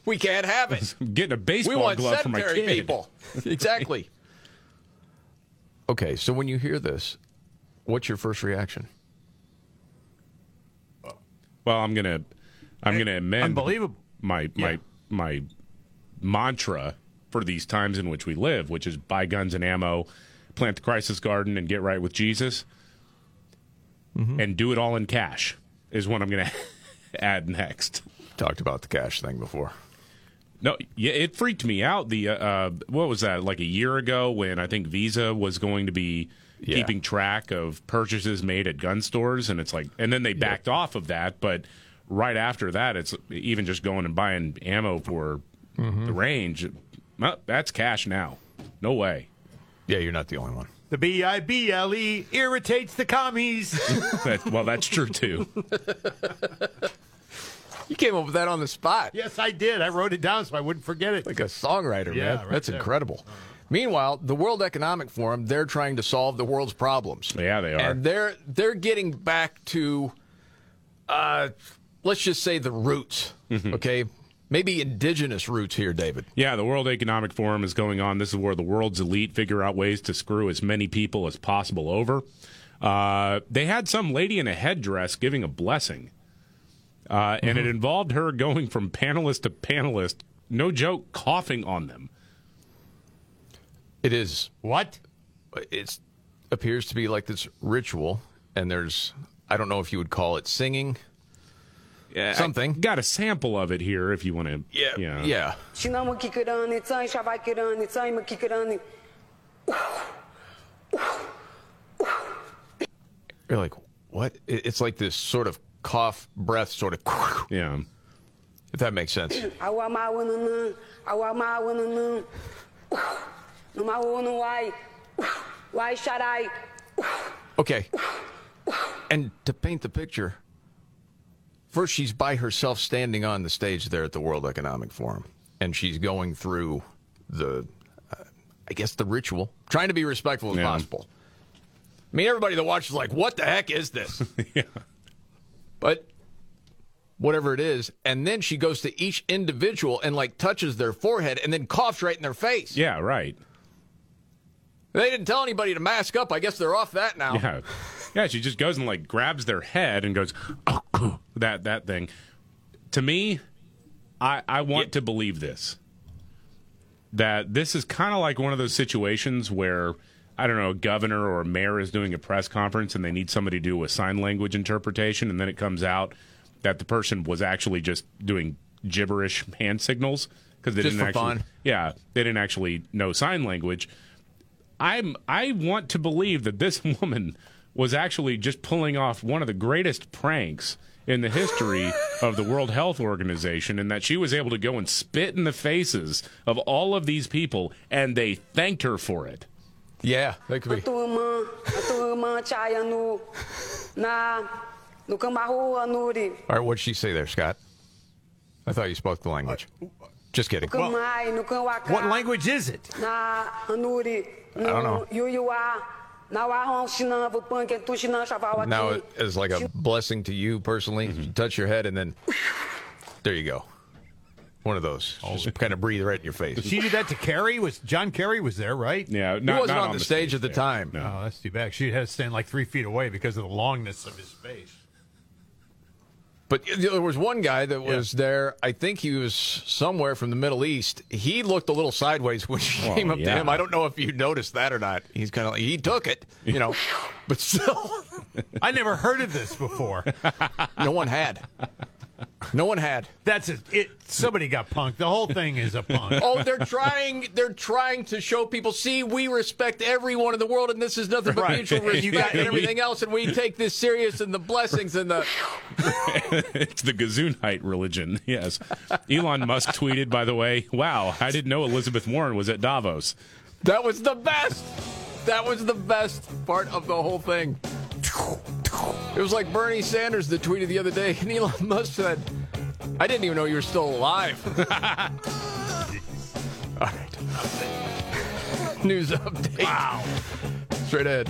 We can't have it. I'm getting a baseball glove for my sedentary kid. people. exactly. Okay, so when you hear this, what's your first reaction? Well, I'm gonna I'm gonna amend Unbelievable. my my Yeah. my mantra for these times in which we live, which is buy guns and ammo, plant the crisis garden, and get right with Jesus, Mm-hmm. and do it all in cash is what I'm gonna add next. Talked about the cash thing before. No, yeah, it freaked me out. The uh, uh, what was that? Like a year ago, when I think Visa was going to be Yeah. keeping track of purchases made at gun stores, and it's like, and then they backed off of that. But right after that, it's even just going and buying ammo for Mm-hmm. the range. Well, that's cash now. No way. Yeah, you're not the only one. The B I B L E irritates the commies. That, well, that's true too. You came up with that on the spot. yes, I did. I wrote it down so I wouldn't forget it. Like a songwriter, Yeah, man. right That's there. incredible. Meanwhile, the World Economic Forum, they're trying to solve the world's problems. Yeah, they are. And they're they're getting back to uh let's just say the roots. Mm-hmm. Okay? Maybe indigenous roots here, David. Yeah, the World Economic Forum is going on. This is where the world's elite figure out ways to screw as many people as possible over. Uh, they had some lady in a headdress giving a blessing, uh, and it involved her going from panelist to panelist, no joke, coughing on them. It is What? it appears to be like this ritual and there's I don't know if you would call it singing. Yeah, Something. I got a sample of it here if you want to. Yeah. yeah. Yeah. Sinama kikirani, tsai shabai kirani, tsai ma kikirani. You're like, what? It's like this sort of cough breath sort of Yeah. if that makes sense. Awa ma wana na, awa ma wana na. No ma wana wai. Wai sharai. Okay. And to paint the picture, first she's by herself standing on the stage there at the World Economic Forum, and she's going through the, uh, I guess, the ritual, trying to be respectful as Yeah. possible. I mean, everybody that watches is like, what the heck is this? yeah. But whatever it is, and then she goes to each individual and like touches their forehead and then coughs right in their face. Yeah. Right. They didn't tell anybody to mask up. I guess they're off that now. Yeah, yeah. She just goes and like grabs their head and goes that that thing. To me, I I want to believe this. That this is kind of like one of those situations where I don't know, a governor or a mayor is doing a press conference and they need somebody to do a sign language interpretation, and then it comes out that the person was actually just doing gibberish hand signals because they Just didn't actually fun? yeah they didn't actually know sign language. I'm I want to believe that this woman was actually just pulling off one of the greatest pranks in the history of the World Health Organization and that she was able to go and spit in the faces of all of these people and they thanked her for it. Yeah, that could A tua irmã, a tua irmã Chaya no, na, no Camarro, Anuri. All right, what'd she say there, Scott? I thought you spoke the language. Just kidding. No Camai, no Canwaka. What language is it? Na Anuri. I don't know. Yuiuá. Na Wahon Shinan, Vupan, Kentu Shinan, Shavawaki. Now, it's like a blessing to you personally, Mm-hmm. you touch your head and then there you go. One of those. Just kind of breathe right in your face. She did that to Kerry? Was John Kerry was there, right? Yeah, he wasn't on, the stage, at the time. Oh, that's too bad. She had to stand like three feet away because of the longness of his face. But there was one guy that was there. I think he was somewhere from the Middle East. He looked a little sideways when she Oh, came up yeah. to him. I don't know if you noticed that or not. He's kind of like, he took it, you know, but still, I never heard of this before. no one had. No one had. That's it. it somebody got punked. The whole thing is a punk. Oh, they're trying. They're trying to show people. See, we respect everyone in the world, and this is nothing but Right. mutual respect You got- and everything else. And we take this serious, and the blessings and the. it's the Gazoonite religion. Yes. Elon Musk tweeted, by the way, wow, I didn't know Elizabeth Warren was at Davos. That was the best. That was the best part of the whole thing. It was like Bernie Sanders that tweeted the other day, and Elon Musk said, "I didn't even know you were still alive." All right. News update. Wow. Straight ahead.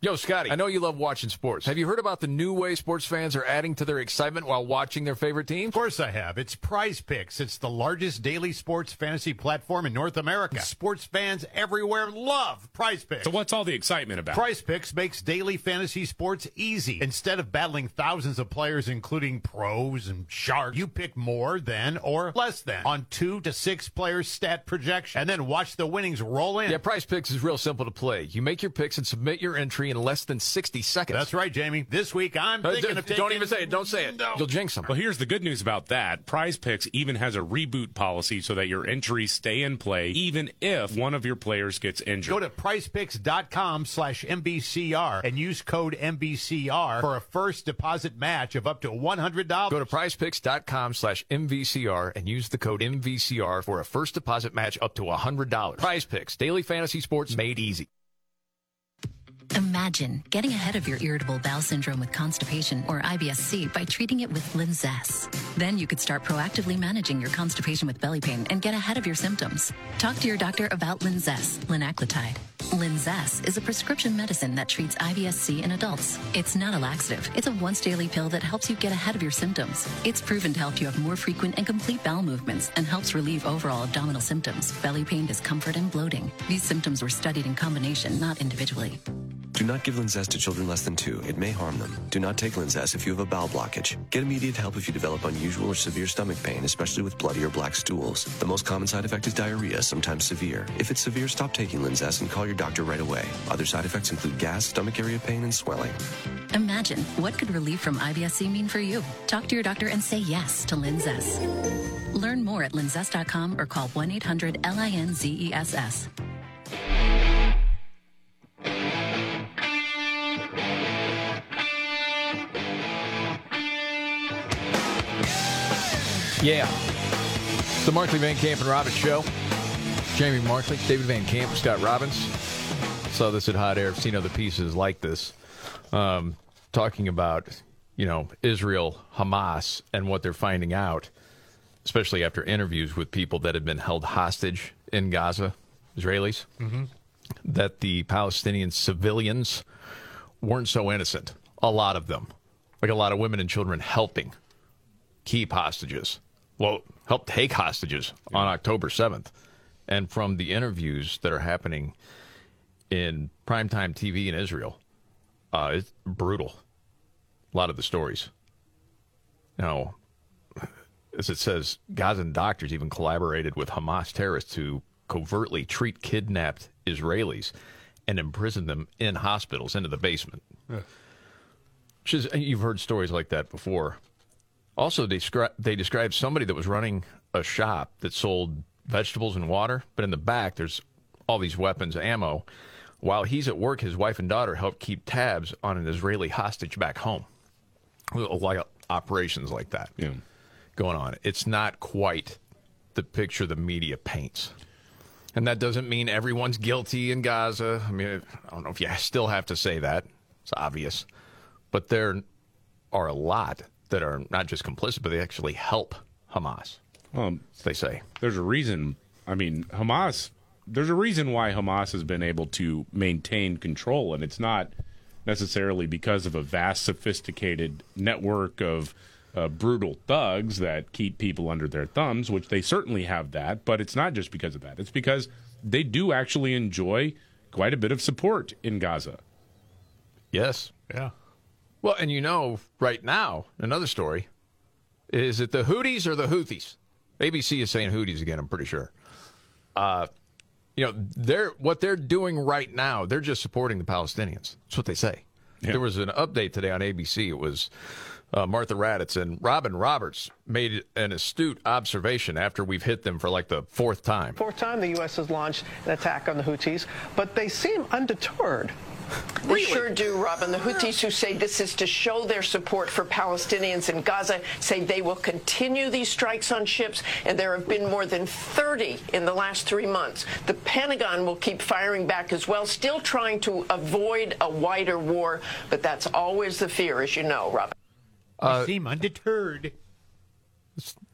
Yo, Scotty, I know you love watching sports. Have you heard about the new way sports fans are adding to their excitement while watching their favorite team? Of course I have. It's Prize Picks. It's the largest daily sports fantasy platform in North America. Sports fans everywhere love Prize Picks. So, what's all the excitement about? Prize Picks makes daily fantasy sports easy. Instead of battling thousands of players, including pros and sharks, you pick more than or less than on two to six players stat projection, and then watch the winnings roll in. Yeah, Prize Picks is real simple to play. You make your picks and submit your entry in less than 60 seconds. That's right, Jamie. This week I'm Uh, thinking d- of taking. don't even say it. Don't say it. You'll jinx them. Well, here's the good news about that. Prize Picks even has a reboot policy so that your entries stay in play even if one of your players gets injured. Go to prizepicks.com slash MVCR and use code MVCR for a first deposit match of up to $100. Go to prizepicks.com slash MVCR and use the code MVCR for a first deposit match up to $100. Prize Picks, daily fantasy sports made easy. Imagine getting ahead of your irritable bowel syndrome with constipation or IBS-C by treating it with Linzess. Then you could start proactively managing your constipation with belly pain and get ahead of your symptoms. Talk to your doctor about Linzess, linaclotide. Linzess is a prescription medicine that treats IBS-C in adults. It's not a laxative. It's a once daily pill that helps you get ahead of your symptoms. It's proven to help you have more frequent and complete bowel movements and helps relieve overall abdominal symptoms, belly pain, discomfort, and bloating. These symptoms were studied in combination, not individually. Do not give Linzess to children less than two. It may harm them. Do not take Linzess if you have a bowel blockage. Get immediate help if you develop unusual or severe stomach pain, especially with bloody or black stools. The most common side effect is diarrhea, sometimes severe. If it's severe, stop taking Linzess and call your doctor right away. Other side effects include gas, stomach area pain, and swelling. Imagine what could relief from IBS-C mean for you. Talk to your doctor and say yes to Linzess. Learn more at linzess.com or call 1-800-LINZESS. Yeah. The Markley Van Camp and Robbins show. Jamie Markley, David Van Camp, Scott Robbins. Saw this at Hot Air. I've seen other pieces like this. Um, talking about, you know, Israel, Hamas, and what they're finding out, especially after interviews with people that had been held hostage in Gaza, Israelis, Mm-hmm. that the Palestinian civilians weren't so innocent. A lot of them. Like a lot of women and children helping keep hostages. Well, help take hostages on October 7th. And from the interviews that are happening in primetime TV in Israel, uh, it's brutal. A lot of the stories. Now, as it says, Gazan doctors even collaborated with Hamas terrorists to covertly treat kidnapped Israelis and imprison them in hospitals into the basement. Which is, you've heard stories like that before. Also, they, descri- they described somebody that was running a shop that sold vegetables and water, but in the back there's all these weapons, ammo. While he's at work, his wife and daughter help keep tabs on an Israeli hostage back home. A lot of operations like that yeah. going on. It's not quite the picture the media paints. And that doesn't mean everyone's guilty in Gaza. I mean, I don't know if you still have to say that. It's obvious. But there are a lot that are not just complicit, but they actually help Hamas. Um, they say. There's a reason. I mean, Hamas. There's a reason why Hamas has been able to maintain control, and it's not necessarily because of a vast, sophisticated network of uh, brutal thugs that keep people under their thumbs, which they certainly have that. But it's not just because of that. It's because they do actually enjoy quite a bit of support in Gaza. Yes. Yeah. Well, and you know, right now, another story is it the Houthis or the Houthis? ABC is saying Houthis again. I'm pretty sure. Uh, you know, they're what they're doing right now. They're just supporting the Palestinians. That's what they say. There was an update today on ABC. It was uh, Martha Raddatz and Robin Roberts made an astute observation after we've hit them for like the fourth time. Fourth time the U.S. has launched an attack on the Houthis, but they seem undeterred. They sure do, Robin. The Houthis, who say this is to show their support for Palestinians in Gaza, say they will continue these strikes on ships, and there have been more than 30 in the last three months. The Pentagon will keep firing back as well, still trying to avoid a wider war, but that's always the fear, as you know, Robin. Uh, seem undeterred.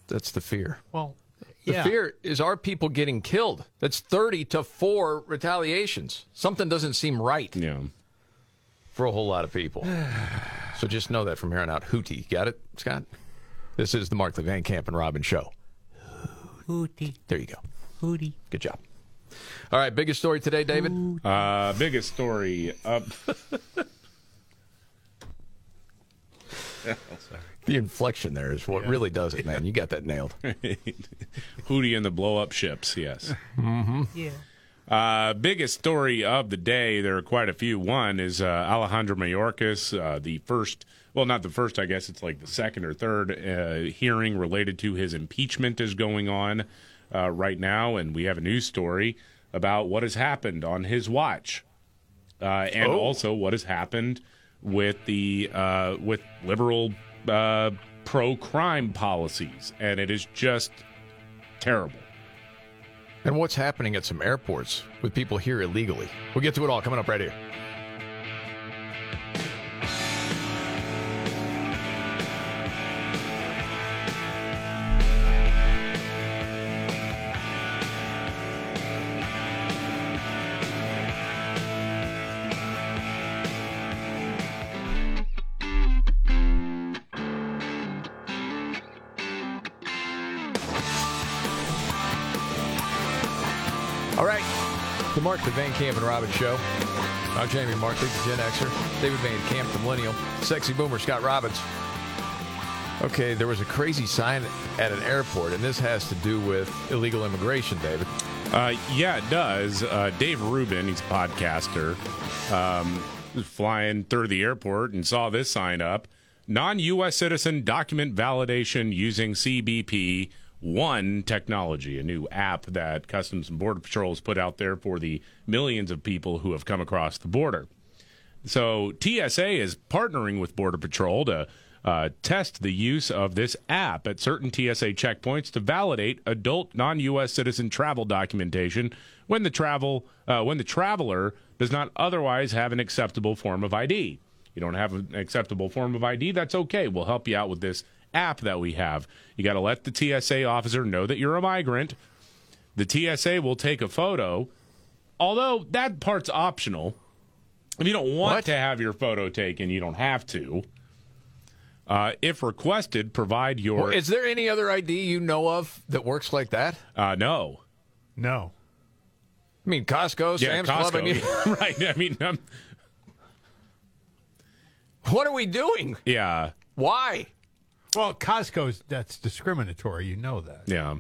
That's the fear. Well, The yeah. fear is our people getting killed. That's 30 to 4 retaliations. Something doesn't seem right. Yeah. For a whole lot of people. so just know that from here on out. Hootie. Got it, Scott? This is the Mark Van Camp and Robin show. Hootie. There you go. Hootie. Good job. All right, biggest story today, David? Uh, biggest story up. The inflection there is what really does it, man. You got that nailed. Hootie and the blow up ships, yes. Mm-hmm. Yeah. Uh, biggest story of the day, there are quite a few. One is uh, Alejandro Mayorkas, uh, the first, well, not the first, I guess it's like the second or third uh, hearing related to his impeachment is going on uh, right now. And we have a news story about what has happened on his watch. Uh, and Oh. also what has happened with the uh, with liberal uh, pro crime policies, and it is just terrible. And what's happening at some airports with people here illegally? We'll get to it all coming up right here. Camp and Robin Show. I'm Jamie Mark, the Gen Xer. David Van Camp, the Millennial. Sexy Boomer, Scott Robbins. Okay, there was a crazy sign at an airport, and this has to do with illegal immigration, David. Uh, yeah, it does. Uh, Dave Rubin, he's a podcaster, um, flying through the airport and saw this sign up non U.S. citizen document validation using CBP One technology, a new app that Customs and Border Patrol has put out there for the millions of people who have come across the border. So TSA is partnering with Border Patrol to uh, test the use of this app at certain TSA checkpoints to validate adult non-U.S. citizen travel documentation when the travel uh, when the traveler does not otherwise have an acceptable form of ID. You don't have an acceptable form of ID. That's okay. We'll help you out with this app that we have. You got to let the TSA officer know that you're a migrant. The TSA will take a photo, although that part's optional. If you don't want to have your photo taken, you don't have to. Uh, if requested, provide your. Well, is there any other ID you know of that works like that? Uh, no. No. I mean, Costco, Yeah, Sam's Club. I mean, right. I mean, um, what are we doing? yeah. Why? Well, Costco's that's discriminatory. You know that. Yeah.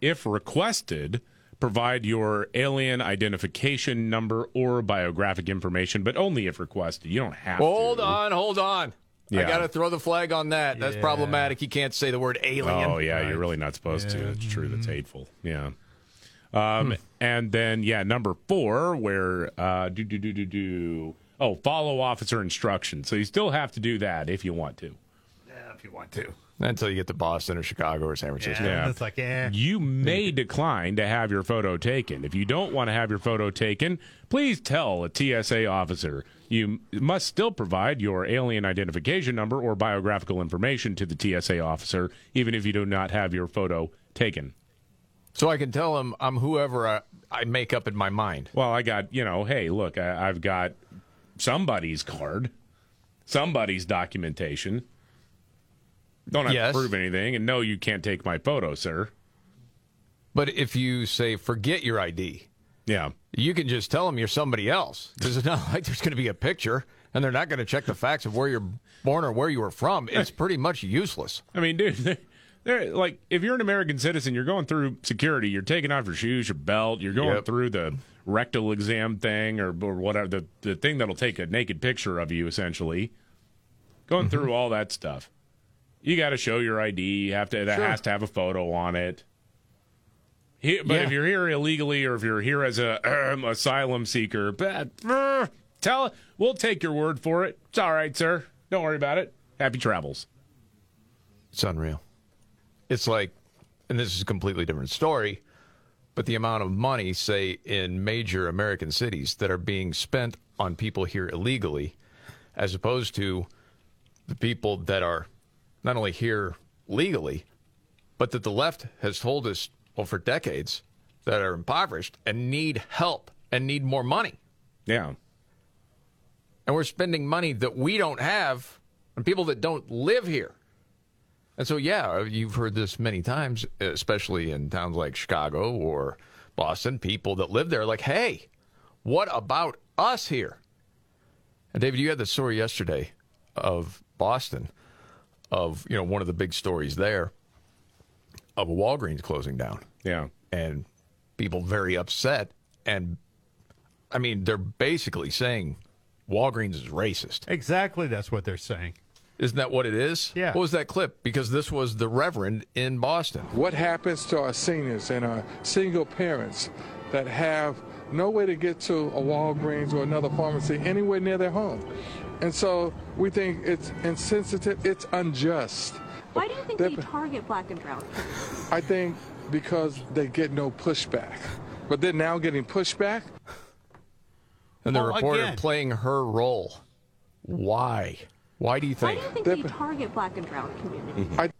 If requested, provide your alien identification number or biographic information, but only if requested. You don't have to Hold to. on, hold on. I got to throw the flag on that. That's Yeah. problematic. You can't say the word alien. Oh yeah, you're really not supposed to. It's true. That's hateful. Yeah. Um, and then yeah, number four, where uh, do do do do do. Oh, follow officer instructions. So you still have to do that if you want to. Yeah, if you want to. Until you get to Boston or Chicago or San Francisco. Yeah. It's like, eh. You may decline to have your photo taken. If you don't want to have your photo taken, please tell a TSA officer. You must still provide your alien identification number or biographical information to the TSA officer, even if you do not have your photo taken. So I can tell him I'm whoever I, I make up in my mind. Well, I got, you know, hey, look, I, I've got somebody's card, somebody's documentation. Don't have Yes. to prove anything, and no, you can't take my photo, sir. But if you say forget your ID, yeah, you can just tell them you're somebody else because it's not like there's going to be a picture, and they're not going to check the facts of where you're born or where you were from. It's pretty much useless. I mean, dude, they're, they're like if you're an American citizen, you're going through security, you're taking off your shoes, your belt, you're going Yep. through the rectal exam thing or, or whatever the the thing that'll take a naked picture of you, essentially. Going Mm-hmm. through all that stuff, you got to show your ID. You have to that Sure. has to have a photo on it. He, but Yeah. if you're here illegally or if you're here as a um, asylum seeker, but, uh, tell we'll take your word for it. It's all right, sir. Don't worry about it. Happy travels. It's unreal. It's like, and this is a completely different story, but the amount of money, say, in major American cities that are being spent on people here illegally, as opposed to the people that are not only here legally, but that the left has told us, well, for decades, that are impoverished and need help and need more money. Yeah. And we're spending money that we don't have on people that don't live here. And so, yeah, you've heard this many times, especially in towns like Chicago or Boston, people that live there like, hey, what about us here? And David, you had the story yesterday of Boston, of, you know, one of the big stories there of a Walgreens closing down. Yeah. And people very upset. And I mean, they're basically saying Walgreens is racist. Exactly. That's what they're saying. Isn't that what it is? Yeah. What was that clip? Because this was the Reverend in Boston. What happens to our seniors and our single parents that have no way to get to a Walgreens or another pharmacy anywhere near their home? And so we think it's insensitive, it's unjust. Why do you think They're- they target black and brown? I think because they get no pushback. But they're now getting pushback. And the Well, reporter again- playing her role. Why? Why do you think? Why think? do you think they target black and brown communities? I,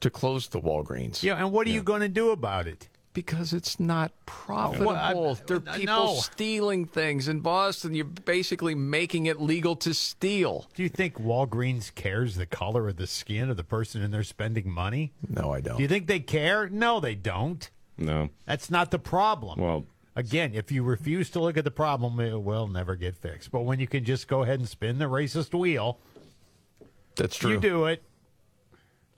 to close the Walgreens. Yeah, and what are you going to do about it? Because it's not profitable. Well, I- there are people know. stealing things in Boston. You're basically making it legal to steal. Do you think Walgreens cares the color of the skin of the person in they're spending money? No, I don't. Do you think they care? No, they don't. No. That's not the problem. Well, Again, if you refuse to look at the problem, it will never get fixed. But when you can just go ahead and spin the racist wheel, That's true. you do it.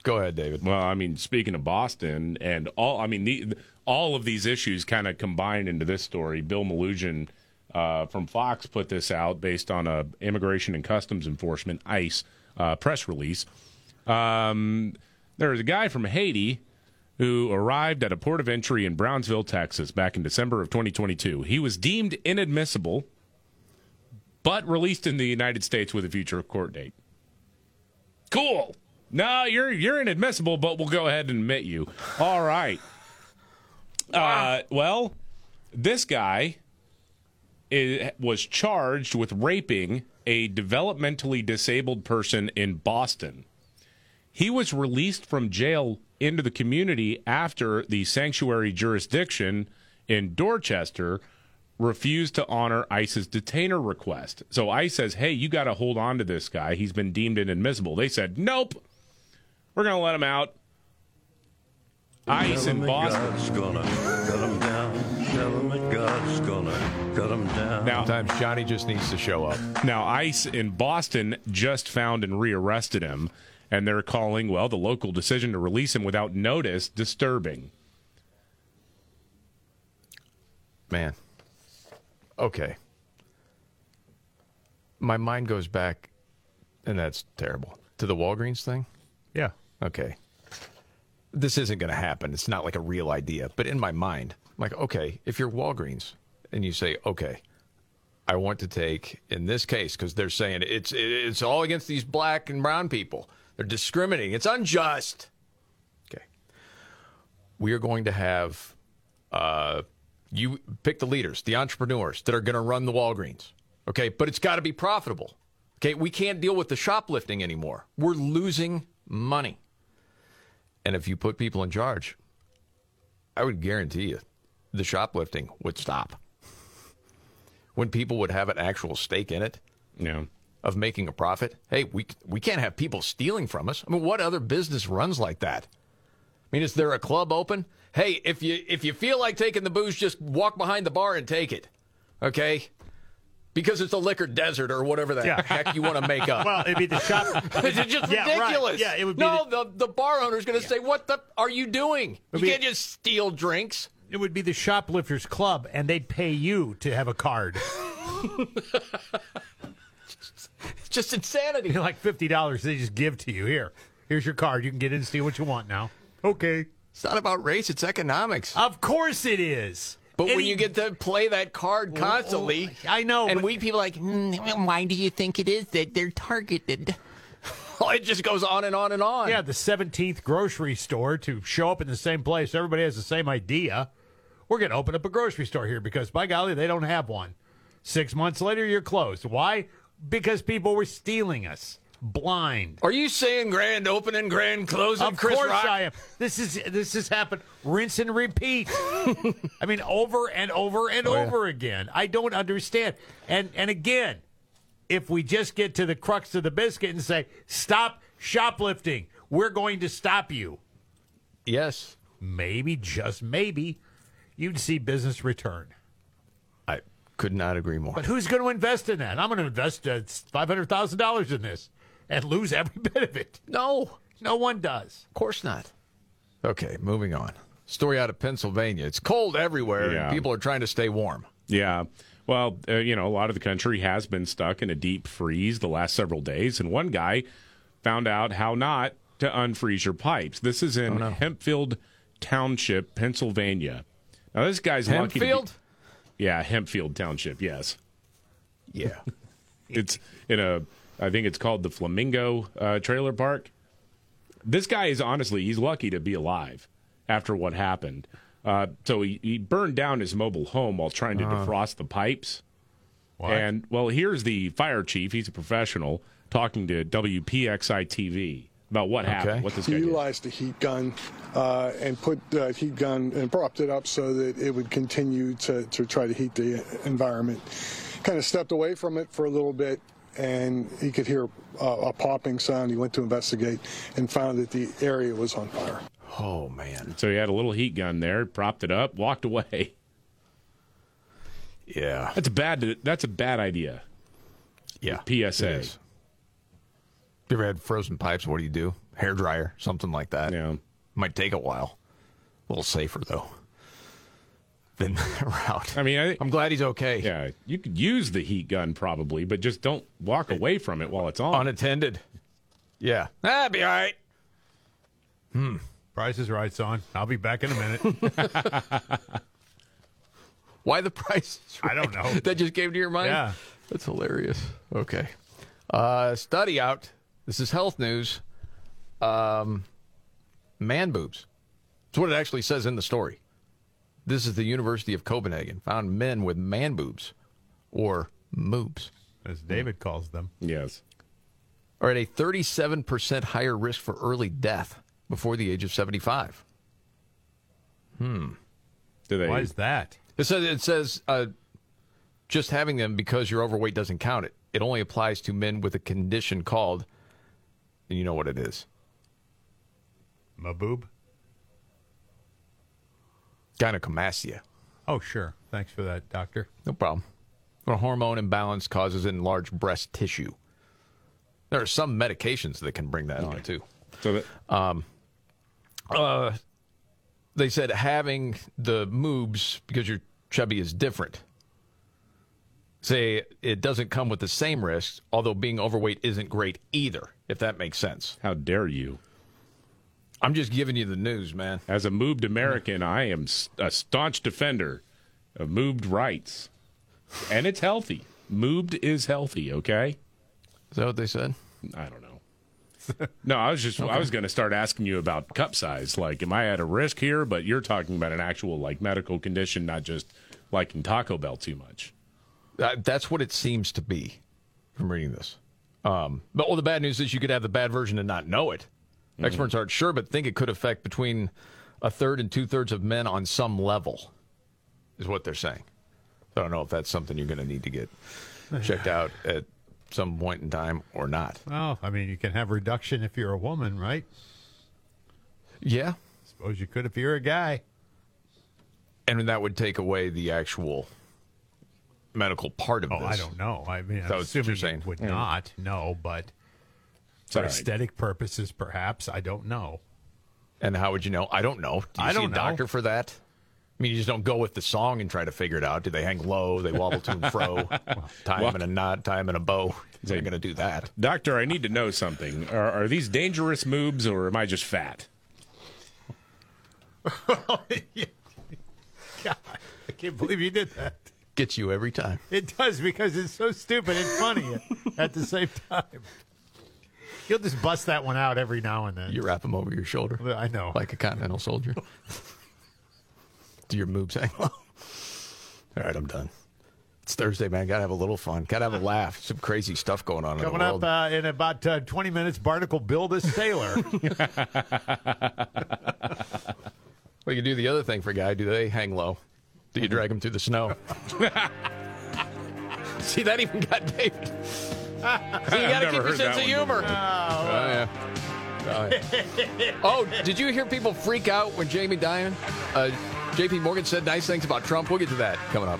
Go ahead, David. Well, I mean, speaking of Boston and all, I mean, the, all of these issues kind of combine into this story. Bill Melugin uh, from Fox put this out based on a Immigration and Customs Enforcement (ICE) uh, press release. Um, there was a guy from Haiti who arrived at a port of entry in Brownsville, Texas, back in December of 2022. He was deemed inadmissible, but released in the United States with a future court date. Cool. No, you're you're inadmissible, but we'll go ahead and admit you. All right. Uh, well, this guy i was charged with raping a developmentally disabled person in Boston. He was released from jail into the community after the sanctuary jurisdiction in Dorchester refused to honor ICE's detainer request. So ICE says, hey, you got to hold on to this guy. He's been deemed inadmissible. They said, nope, we're going to let him out. ICE in Boston. God's gonna cut 'em down. Tell 'em that God's gonna cut 'em down. Now, Sometimes Johnny just needs to show up. Now, ICE in Boston just found and rearrested him. and they're calling well the local decision to release him without notice disturbing. Man. Okay. My mind goes back, and that's terrible, to the Walgreens thing. Yeah. Okay. This isn't going to happen. It's not like a real idea. But in my mind, I'm like, okay, if you're Walgreens and you say, okay, I want to take, in this case, because they're saying it's it's all against these black and brown people. They're discriminating. It's unjust. Okay. We are going to have uh, you pick the leaders, the entrepreneurs that are going to run the Walgreens. Okay, but it's got to be profitable. Okay, we can't deal with the shoplifting anymore. We're losing money. And if you put people in charge, I would guarantee you the shoplifting would stop. When people would have an actual stake in it yeah. of making a profit. Hey, we we can't have people stealing from us. I mean, what other business runs like that? I mean, is there a club open? Hey, if you if you feel like taking the booze, just walk behind the bar and take it. Okay? Because it's a liquor desert or whatever the Yeah. heck you want to make up. Well, it'd be the shop. it's just Yeah, right. ridiculous. Yeah, it would be No, the, the bar owner's going to say, "What the are you doing? You be- can't just steal drinks." It would be the shoplifters club, and they'd pay you to have a card. It's just insanity. like fifty dollars, they just give to you. Here, here's your card. You can get in and steal what you want now. Okay. It's not about race; it's economics. Of course it is. But when you get to play that card constantly, I know, and but- we people like, "Hmm, why do you think it is that they're targeted? Well, it just goes on and on and on. Yeah, the 17th grocery store to show up in the same place. Everybody has the same idea. We're going to open up a grocery store here because, by golly, they don't have one. Six months later, you're closed. Why? Because people were stealing us. Blind. Are you saying grand opening, grand closing, Of Chris course Rock? I am. This is this has happened. Rinse and repeat. I mean, over and over and Oh, yeah. over again. I don't understand. And and again, if we just get to the crux of the biscuit and say, "Stop shoplifting," we're going to stop you. Yes. Maybe, just maybe, you'd see business return. I could not agree more. But who's going to invest in that? I'm going to invest uh, five hundred thousand dollars in this and lose every bit of it. No, no one does. Of course not. Okay, moving on. Story out of Pennsylvania. It's cold everywhere, Yeah. and people are trying to stay warm. Yeah. Well, uh, you know, a lot of the country has been stuck in a deep freeze the last several days, and one guy found out how not to unfreeze your pipes. This is in Hempfield Township, Pennsylvania. Now, this guy's lucky. to be- Hempfield? yeah, Hempfield Township. Yes. Yeah. it's in a. I think it's called the Flamingo uh, Trailer Park. This guy is honestly, he's lucky to be alive after what happened. Uh, so he, he burned down his mobile home while trying to Uh-huh. defrost the pipes. What? And well, here's the fire chief. He's a professional talking to WPXI TV about what happened. What this he guy did. utilized a heat gun uh, and put the heat gun and propped it up so that it would continue to, to try to heat the environment. Kind of stepped away from it for a little bit, and he could hear uh, a popping sound. He went to investigate and found that the area was on fire. Oh man! So he had a little heat gun there, propped it up, walked away. Yeah, that's a bad. That's a bad idea. Yeah, PSA. it is. You ever had frozen pipes? What do you do? Hair dryer, something like that. Yeah, might take a while. A little safer though. Than route. I mean, I, I'm glad he's okay. Yeah, you could use the heat gun probably, but just don't walk away from it while it's on. Unattended. Yeah, that'd be all right. Hmm. Price is right, son. I'll be back in a minute. Why the price? is I don't know. that just came to your mind. Yeah. that's hilarious. Okay, uh, study out. This is health news. Um, man boobs. That's what it actually says in the story. This is the University of Copenhagen found men with man boobs, or moobs, as David calls them. Yes. Are at a 37% higher risk for early death before the age of 75. Hmm. Do they? Why is that? It says it says uh, just having them because you're overweight doesn't count it. It only applies to men with a condition called, and you know what it is. My boob? Gynecomastia. Oh, sure. Thanks for that, doctor. No problem. When a hormone imbalance causes enlarged breast tissue. There are some medications that can bring that on too. So that, Um, uh, they said having the moobs because you're chubby is different. Say it doesn't come with the same risks, although being overweight isn't great either, if that makes sense. How dare you? I'm just giving you the news, man. As a moved American, I am a staunch defender of moved rights. And it's healthy. Moved is healthy, okay? Is that what they said? I don't know. no, I was just I was going to start asking you about cup size. Like, am I at a risk here? But you're talking about an actual like medical condition, not just liking Taco Bell too much. That, that's what it seems to be from reading this. Um, but well, the bad news is you could have the bad version and not know it. Mm-hmm. Experts aren't sure, but think it could affect between a third and two thirds of men on some level, is what they're saying. I don't know if that's something you're going to need to get checked out at some point in time or not. Well, I mean, you can have reduction if you're a woman, right? Yeah. Suppose you could if you're a guy. And that would take away the actual medical part of Oh, this. I don't know. I mean, I'm what assuming you're it saying. would Yeah. not. No, but for all right. aesthetic purposes, perhaps. I don't know. And how would you know? I don't know. Do you I see don't a know. doctor for that? I mean, you just don't go with the song and try to figure it out. Do they hang low? They wobble to and fro? tie Well- them in a knot, tie them in a bow. They're going to do that. Doctor, I need to know something. Are, are these dangerous moves or am I just fat? God, I can't believe you did that. Gets you every time. It does because it's so stupid and funny at the same time. You'll just bust that one out every now and then. You wrap them over your shoulder. I know. Like a continental soldier. do your moves hang low? All right, I'm done. It's Thursday, man. Got to have a little fun. Got to have a laugh. Some crazy stuff going on Coming in the up uh, in about uh, 20 minutes, Barnacle Bill the sailor. well, you do the other thing for a guy. Do they hang low? Do you drag him through the snow? See, that even got David. See, you got to keep your sense that of one humor. Oh, yeah. Oh, yeah. oh, did you hear people freak out when Jamie Dimon, uh, JP Morgan said nice things about Trump? We'll get to that coming up.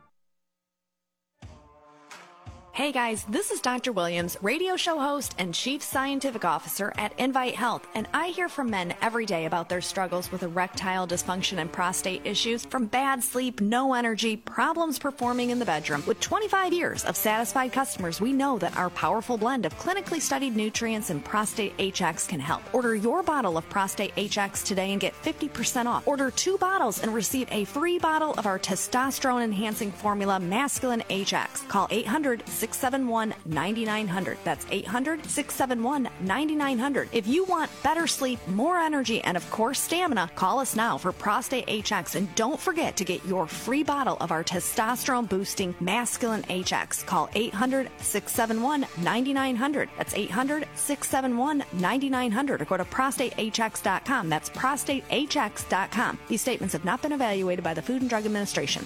Hey guys, this is Dr. Williams, radio show host and chief scientific officer at Invite Health, and I hear from men every day about their struggles with erectile dysfunction and prostate issues, from bad sleep, no energy, problems performing in the bedroom. With 25 years of satisfied customers, we know that our powerful blend of clinically studied nutrients and Prostate HX can help. Order your bottle of Prostate HX today and get 50% off. Order two bottles and receive a free bottle of our testosterone enhancing formula, Masculine HX. Call 800 671 9900. That's 800 671 9900. If you want better sleep, more energy, and of course stamina, call us now for Prostate HX. And don't forget to get your free bottle of our testosterone boosting Masculine HX. Call 800 671 9900. That's 800 671 9900. Or go to prostatehx.com. That's prostatehx.com. These statements have not been evaluated by the Food and Drug Administration.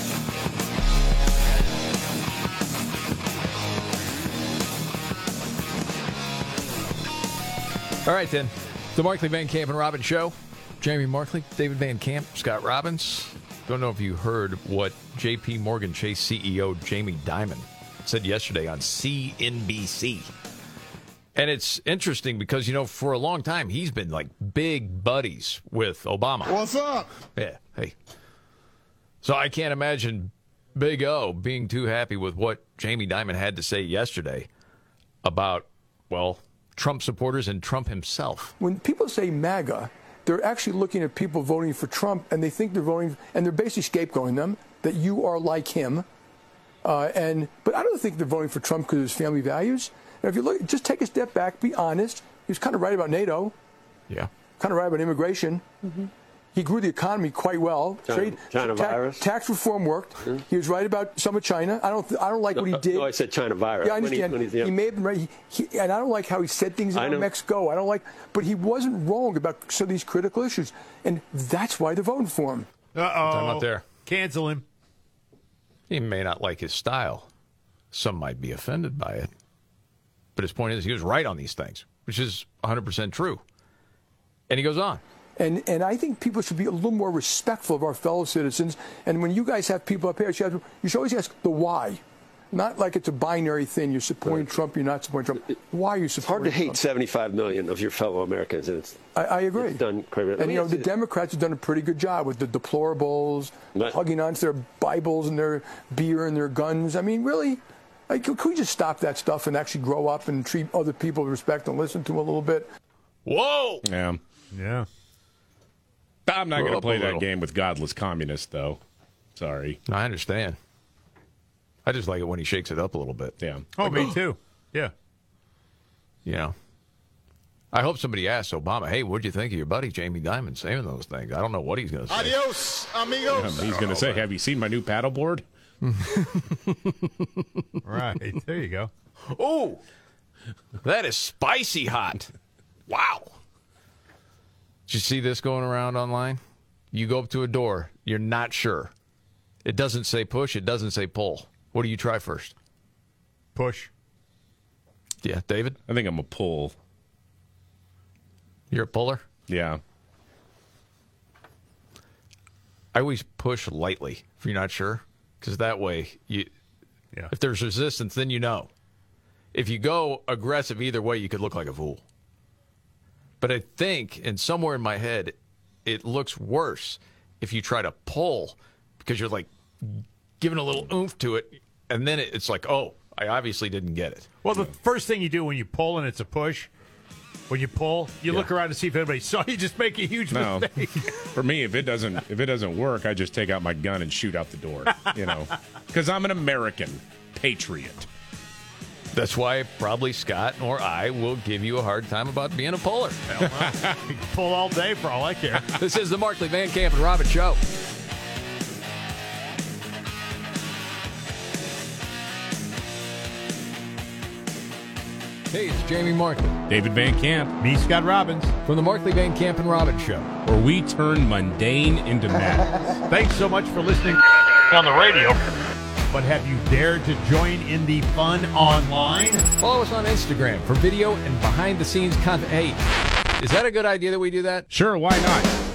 All right, then. The Markley Van Camp and Robbins Show. Jamie Markley, David Van Camp, Scott Robbins. Don't know if you heard what JP Morgan Chase CEO Jamie Dimon said yesterday on CNBC. And it's interesting because, you know, for a long time, he's been like big buddies with Obama. What's up? Yeah. Hey. So I can't imagine Big O being too happy with what Jamie Dimon had to say yesterday about, well, Trump supporters and Trump himself. When people say MAGA, they're actually looking at people voting for Trump and they think they're voting, and they're basically scapegoating them that you are like him. Uh, and but I don't think they're voting for Trump because of his family values. And if you look, just take a step back, be honest. He was kind of right about NATO. Yeah. Kind of right about immigration. He grew the economy quite well. China- China ta- virus. tax reform worked. He was right about some of China. I don't. I don't like what he did. No, I said China virus. Yeah, I When he- understand. when he, he's- yeah. may have been right, he, he, and I don't like how he said things I about know. Mexico. I don't like, but he wasn't wrong about some of these critical issues, and that's why they're voting for him. Uh Time out oh. there. Cancel him. He may not like his style. Some might be offended by it. But his point is he was right on these things, which is 100% true. And he goes on. And and I think people should be a little more respectful of our fellow citizens. And when you guys have people up here, you, should have- you should always ask the why. Not like it's a binary thing. You're supporting Trump, you're not supporting Trump. Why are you Hard supporting to hate Trump? 75 million of your fellow Americans, and it's I, I agree. it's done quite a. And you know the Democrats have done a pretty good job with the deplorables, hugging onto their Bibles and their beer and their guns. I mean, really, like, could we just stop that stuff and actually grow up and treat other people with respect and listen to them a little bit? Whoa! Yeah. Yeah. I'm not going to play that game with godless communists, though. Sorry. I understand. I just like it when he shakes it up a little bit. Yeah. Oh, me too. Yeah. You know. I hope somebody asks Obama, hey, what'd you think of your buddy Jamie Dimon saying those things? I don't know what he's going to say. Adios, amigos. Um, he's going to say, Have you seen my new paddleboard? Right. There you go. Oh, that is spicy hot. Wow. Did you see this going around online? You go up to a door, you're not sure. It doesn't say push, it doesn't say pull. What do you try first? Push. Yeah, David? I think I'm a pull. You're a puller? Yeah. I always push lightly if you're not sure, because that way, you, Yeah. if there's resistance, then you know. If you go aggressive either way, you could look like a fool. But I think, and somewhere in my head, it looks worse if you try to pull because you're like giving a little oomph to it, and then it's like, oh, I obviously didn't get it. Well, the first thing you do when you pull and it's a push, when you pull, you look around to see if anybody saw you. Just make a huge No. mistake. For me, if it doesn't if it doesn't work, I just take out my gun and shoot out the door. You know, because I'm an American patriot. That's why probably Scott or I will give you a hard time about being a puller. Pull all day for all I care. this is the Markley Van Camp and Robin Show. Hey, it's Jamie Markley David Van Camp, Me, Scott Robbins. from the Markley Van Camp and Robin Show. where we turn mundane into madness. Thanks so much for listening on the radio. But have you dared to join in the fun online? Follow us on Instagram for video and behind the scenes content. Hey, is that a good idea that we do that? Sure, why not?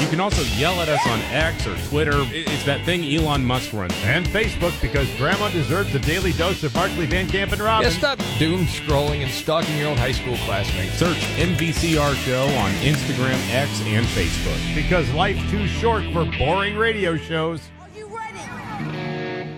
You can also yell at us on X or Twitter. It's that thing Elon Musk runs. And Facebook because Grandma deserves a daily dose of Markley Van Camp and Yeah, Robbins. stop doom scrolling and stalking your old high school classmates. Search MVCR Show on Instagram, X, and Facebook. Because life's too short for boring radio shows.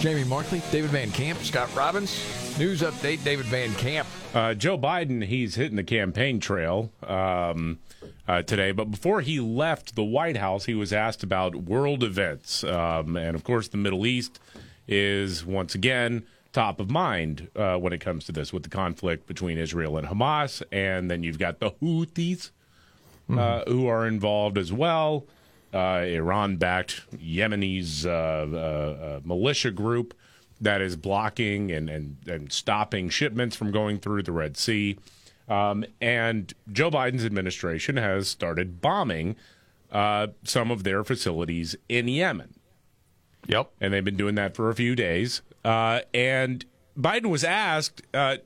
Jamie Markley, David Van Camp, Scott Robbins. News update, David Van Camp. Uh, Joe Biden, he's hitting the campaign trail um, uh, today. But before he left the White House, he was asked about world events. Um, and of course, the Middle East is once again top of mind uh, when it comes to this with the conflict between Israel and Hamas. And then you've got the Houthis uh, who are involved as well. Uh, Iran backed Yemenis uh, uh, uh, militia group that is blocking and, and, and stopping shipments from going through the Red Sea. Um, and Joe Biden's administration has started bombing uh, some of their facilities in Yemen. Yep. And they've been doing that for a few days. Uh, and Biden was asked, uh,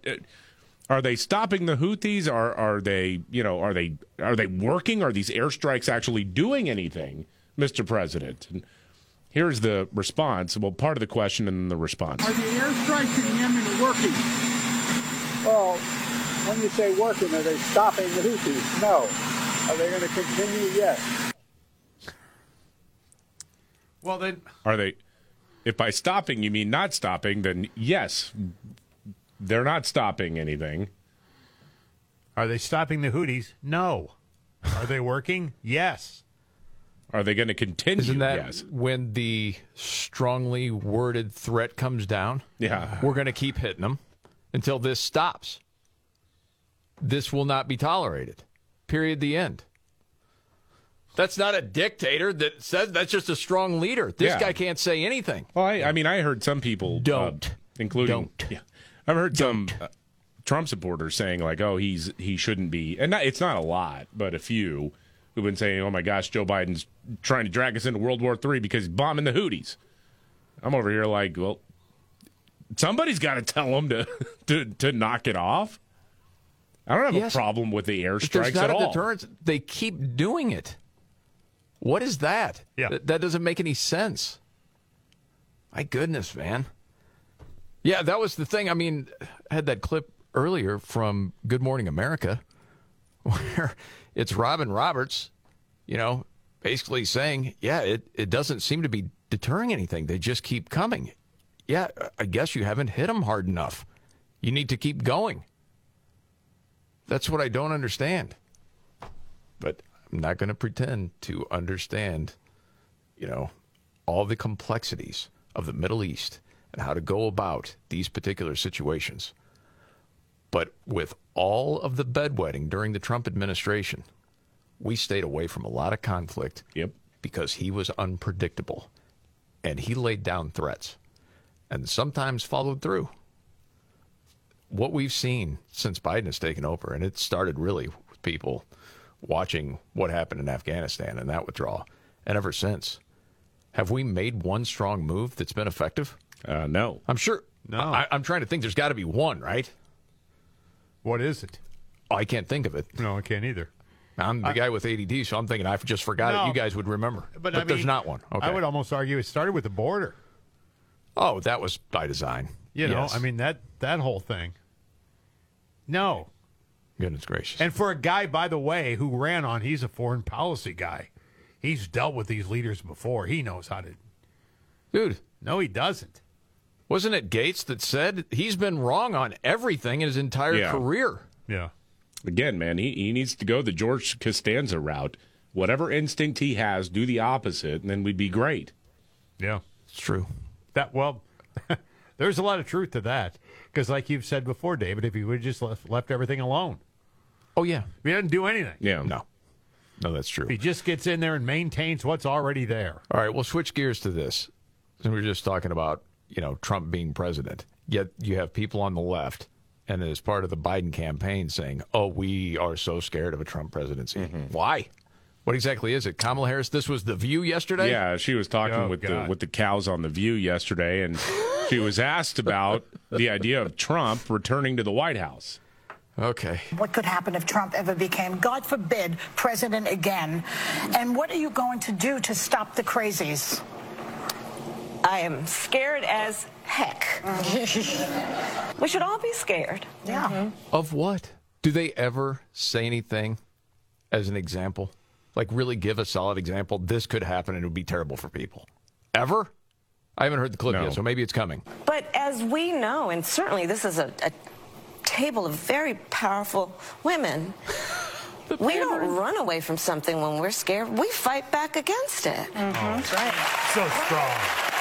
are they stopping the Houthis? Are are they, you know, are they are they working? Are these airstrikes actually doing anything, Mr. President? And here's the response. Well, part of the question and then the response. Are the airstrikes in Yemen working? Well, when you say working, are they stopping the Houthis? No. Are they going to continue? Yes. Well, then. Are they? If by stopping you mean not stopping, then yes, they're not stopping anything. Are they stopping the Houthis? No. Are they working? yes. Are they going to continue? Isn't that yes. when the strongly worded threat comes down? Yeah. We're going to keep hitting them until this stops. This will not be tolerated. Period. The end. That's not a dictator that says that's just a strong leader. This Yeah. guy can't say anything. Well, I, I mean, I heard some people Don't. uh, including Don't. Yeah, I've heard some uh, Trump supporters saying like, "Oh, he's he shouldn't be," and not, it's not a lot, but a few who've been saying, "Oh my gosh, Joe Biden's trying to drag us into World War III because he's bombing the Houthis." I'm over here like, well, somebody's got to tell him to, to to knock it off. I don't have Yes. a problem with the airstrikes not at a all. deterrence. They keep doing it. What is that? Yeah. Th- that doesn't make any sense. My goodness, man. Yeah, that was the thing. I mean, I had that clip earlier from Good Morning America where it's Robin Roberts, you know, basically saying, yeah, it, it doesn't seem to be deterring anything. They just keep coming. Yeah, I guess you haven't hit them hard enough. You need to keep going. That's what I don't understand. But I'm not going to pretend to understand, you know, all the complexities of the Middle East and how to go about these particular situations. But with all of the bedwetting during the Trump administration, we stayed away from a lot of conflict yep. because he was unpredictable and he laid down threats and sometimes followed through. What we've seen since Biden has taken over, and it started really with people watching what happened in Afghanistan and that withdrawal, and ever since, have we made one strong move that's been effective? Uh, no. I'm sure. No. I, I'm trying to think. There's got to be one, right? What is it? Oh, I can't think of it. No, I can't either. I'm the guy with ADD, so I'm thinking I just forgot No. it. You guys would remember, But, but, I there's mean, not one. Okay. I would almost argue it started with the border. Oh, that was by design. You know, I mean that that whole thing. No. Goodness gracious. And for a guy, by the way, who ran on, he's a foreign policy guy. He's dealt with these leaders before. He knows how to. Dude. No, he doesn't. Wasn't it Gates that said he's been wrong on everything in his entire Yeah. career? Yeah. Again, man, he, he needs to go the George Costanza route. Whatever instinct he has, do the opposite, and then we'd be great. Yeah. It's true. That well, there's a lot of truth to that because, like you've said before, David, if he would have just left, left everything alone, Oh yeah. he doesn't do anything. Yeah. No. No, that's true. He just gets in there and maintains what's already there. All right, we'll switch gears to this. So we were just talking about, you know, Trump being president. Yet you have people on the left and as part of the Biden campaign saying, "Oh, we are so scared of a Trump presidency." Mm-hmm. Why? What exactly is it? Kamala Harris, this was the view yesterday? Yeah, she was talking Oh, with the with the cows on the View yesterday, and she was asked about the idea of Trump returning to the White House. Okay. What could happen if Trump ever became, God forbid, president again? And what are you going to do to stop the crazies? I am scared as heck. we should all be scared. Yeah. Mm-hmm. Of what? Do they ever say anything as an example? Like really give a solid example? This could happen and it would be terrible for people. Ever? I haven't heard the clip No. yet, so maybe it's coming. But as we know, and certainly this is a, a table of very powerful women, we don't run away from something when we're scared. We fight back against it. Mm-hmm. That's right. So strong.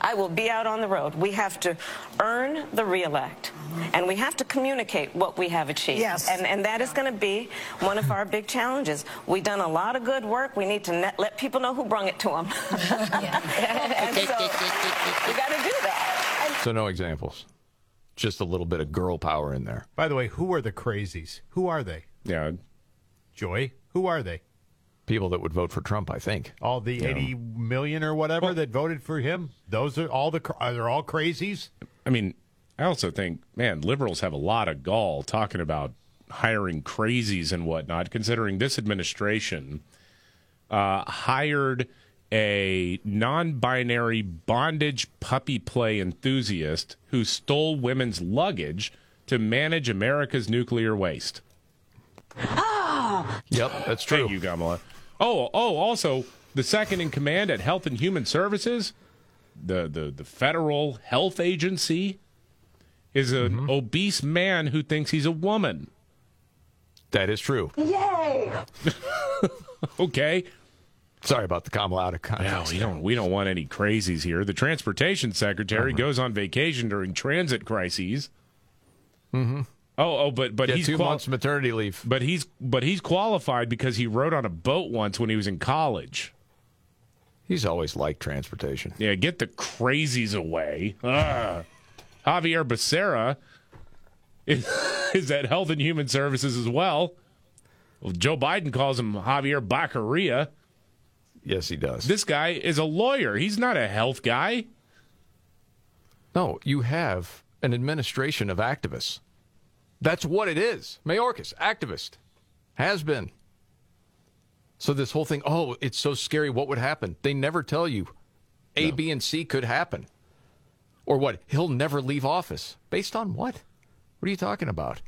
I will be out on the road. We have to earn the reelect. And we have to communicate what we have achieved. Yes. And, and that is going to be one of our big challenges. We've done a lot of good work. We need to net, let people know who brung it to them. and so we got to do that. So no examples. just a little bit of girl power in there. By the way, who are the crazies? Who are they? Yeah. Joy, who are they? People that would vote for Trump, I think. All the Yeah. eighty million or whatever that voted for him. Those are all the. cr- Are they all crazies? I mean, I also think, man, liberals have a lot of gall talking about hiring crazies and whatnot, considering this administration uh, hired a non binary bondage puppy play enthusiast who stole women's luggage to manage America's nuclear waste. Yep, that's true. Thank you, Kamala. Oh, oh, also the second in command at Health and Human Services, the the, the federal health agency, is an Mm-hmm. obese man who thinks he's a woman. That is true. Yay! okay. Sorry about the Kamala out of context. No, context. we don't. We don't want any crazies here. The transportation secretary Uh-huh. goes on vacation during transit crises. Mm-hmm. Oh, oh, but but Yeah, he's two qual- months maternity leave. But he's but he's qualified because he rode on a boat once when he was in college. He's always liked transportation. Yeah, get the crazies away. Ah. Javier Becerra is, is at Health and Human Services as well. well. Joe Biden calls him Javier Baccaria. Yes, he does. This guy is a lawyer. He's not a health guy. No, you have an administration of activists. That's what it is. Mayorkas, activist. Has been. So this whole thing, oh, it's so scary. What would happen? They never tell you A, B, and C could happen. Or what? He'll never leave office. Based on what? What are you talking about?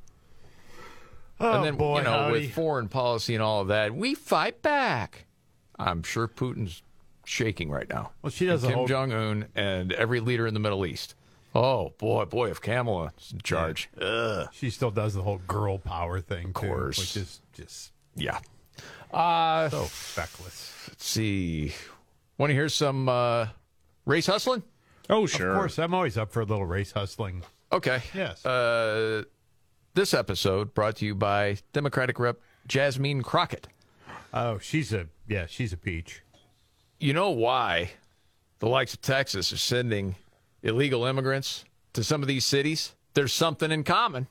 Oh, and then, boy, you know, howdy. with foreign policy and all of that, we fight back. I'm sure Putin's shaking right now. Well, she does And a Kim Jong Un and every leader in the Middle East. Oh boy, boy, if Kamala's in charge, ugh. She still does the whole girl power thing, of course. which is just yeah. Uh, so feckless. let's see. Want to hear some uh, race hustling? Oh, sure, Of course, I'm always up for a little race hustling. Okay. Yes. Uh, this episode brought to you by Democratic Rep Jasmine Crockett. Oh, she's a yeah, she's a peach. You know why the likes of Texas are sending illegal immigrants to some of these cities? There's something in common.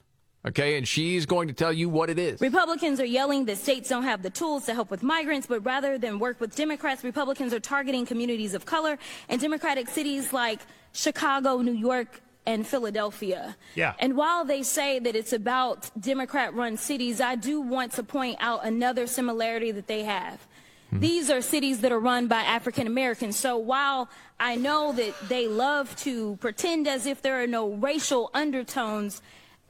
Okay, and she's going to tell you what it is. Republicans are yelling that states don't have the tools to help with migrants, but rather than work with Democrats, Republicans are targeting communities of color and Democratic cities like Chicago, New York, and Philadelphia. Yeah. And while they say that it's about Democrat run cities, I do want to point out another similarity that they have. Mm-hmm. These are cities that are run by African Americans. So while I know that they love to pretend as if there are no racial undertones,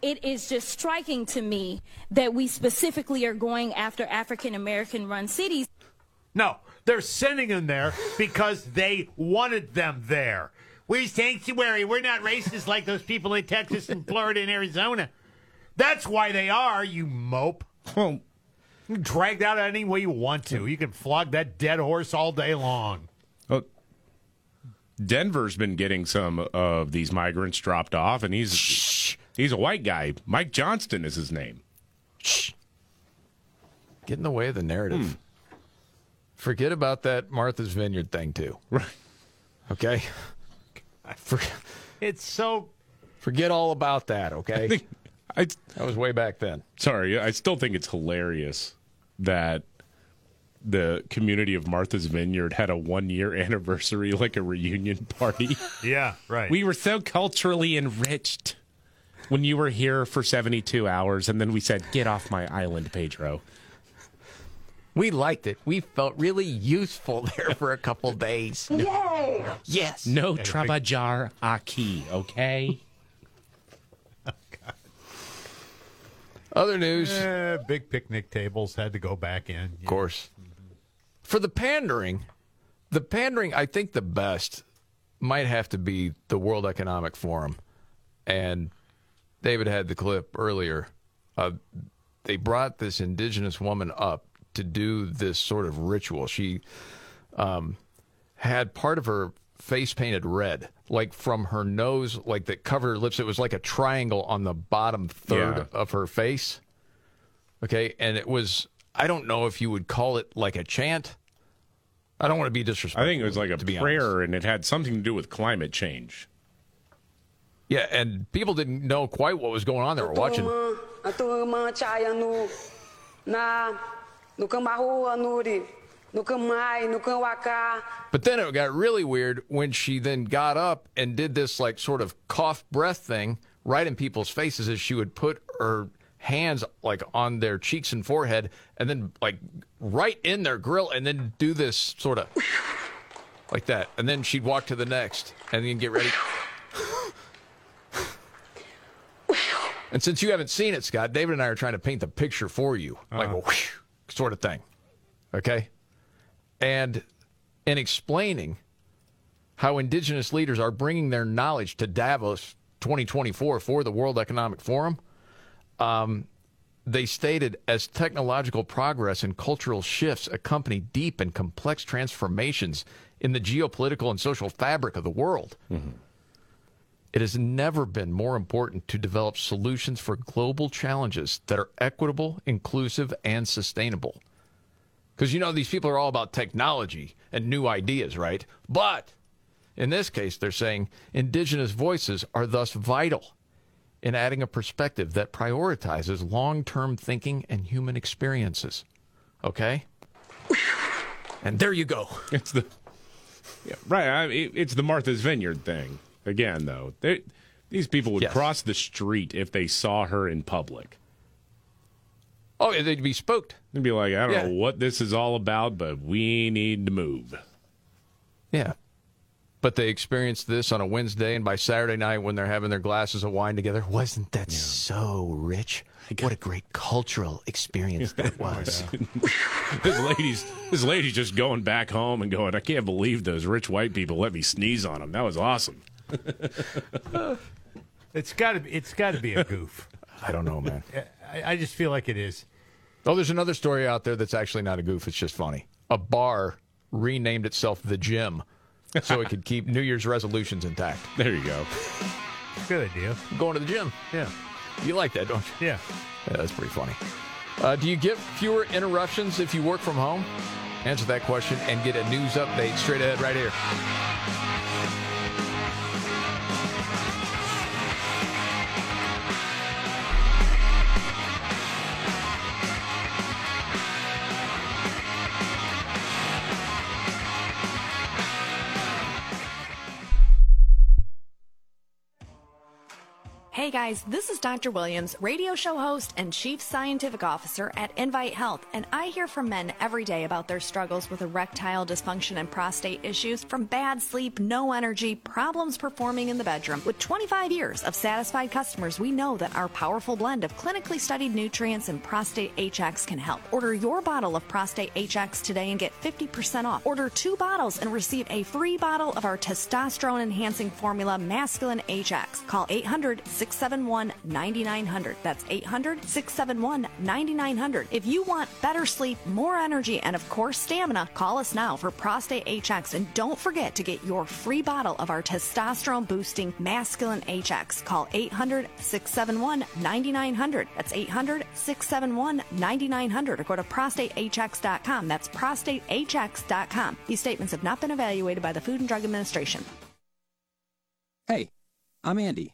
it is just striking to me that we specifically are going after African American run cities. No, they're sending them there because they wanted them there. We're sanctuary. We're not racist like those people in Texas and Florida and Arizona. That's why they are, you mope. Well, you can drag that out any way you want to. You can flog that dead horse all day long. Well, Denver's been getting some of these migrants dropped off, and he's he's a white guy. Mike Johnston is his name. Shh. Get in the way of the narrative. Hmm. Forget about that Martha's Vineyard thing too. Right. Okay. For, It's so. forget all about that. Okay. I, that was way back then. Sorry, I still think it's hilarious that the community of Martha's Vineyard had a one year anniversary, like a reunion party. Yeah, right. We were so culturally enriched when you were here for 72 hours, and then we said, Get off my island, Pedro. We liked it. We felt really useful there for a couple days. Yay! Yes. No trabajar aquí, okay? Other news. Eh, big picnic tables had to go back in. Of course. For the pandering, the pandering, I think the best might have to be the World Economic Forum. And David had the clip earlier. Uh, they brought this indigenous woman up to do this sort of ritual. She um, had part of her face painted red, like from her nose, like that covered her lips. It was like a triangle on the bottom third Yeah. of her face. Okay, and it was I don't know if you would call it like a chant. I don't want to be disrespectful. I think it was like a to be prayer, honest. and it had something to do with climate change. Yeah, and people didn't know quite what was going on. They were watching. Turma, a turma chaya no na no Camarua Nuri, no Camai, no Cauacá. But then it got really weird when she then got up and did this like sort of cough breath thing right in people's faces as she would put her hands like on their cheeks and forehead and then like right in their grill and then do this sort of like that. And then she'd walk to the next and then get ready. And since you haven't seen it, Scott, David and I are trying to paint the picture for you, like a whoosh sort of thing. Okay? And in explaining how indigenous leaders are bringing their knowledge to Davos 2024 for the World Economic Forum, um, they stated as technological progress and cultural shifts accompany deep and complex transformations in the geopolitical and social fabric of the world. It has never been more important to develop solutions for global challenges that are equitable, inclusive, and sustainable. Because you know, these people are all about technology and new ideas, right? But in this case, they're saying indigenous voices are thus vital in adding a perspective that prioritizes long term thinking and human experiences. Okay? And there you go. It's the yeah, right. I, it, it's the Martha's Vineyard thing again, though. They, these people would Yes. cross the street if they saw her in public. Oh, they'd be spooked. They'd be like, I don't Yeah. know what this is all about, but we need to move. Yeah. But they experienced this on a Wednesday, and by Saturday night, when they're having their glasses of wine together, wasn't that so rich? What a great cultural experience that was. this lady's this lady's just going back home and going, I can't believe those rich white people let me sneeze on them. That was awesome. It's got to. It's got to be a goof. I don't know, man. I, I just feel like it is. Oh, there's another story out there that's actually not a goof. It's just funny. A bar renamed itself the Gym so it could keep New Year's resolutions intact. There you go. Good idea. Going to the gym. Yeah. You like that, don't you? Yeah. Yeah, that's pretty funny. Uh, do you get fewer interruptions if you work from home? Answer that question and get a news update straight ahead right here. Hey guys, this is Dr. Williams, radio show host and chief scientific officer at Invite Health, and I hear from men every day about their struggles with erectile dysfunction and prostate issues from bad sleep, no energy, problems performing in the bedroom. With 25 years of satisfied customers, we know that our powerful blend of clinically studied nutrients and Prostate HX can help. Order your bottle of Prostate HX today and get 50% off. Order two bottles and receive a free bottle of our testosterone enhancing formula, Masculine HX. Call 800 671 9900. That's 800 671 9900. If you want better sleep, more energy, and of course stamina, call us now for Prostate HX. And don't forget to get your free bottle of our testosterone boosting Masculine HX. Call 800 671 9900. That's 800 671 9900 or go to prostatehx.com. That's prostatehx.com. These statements have not been evaluated by the Food and Drug Administration. Hey, I'm Andy.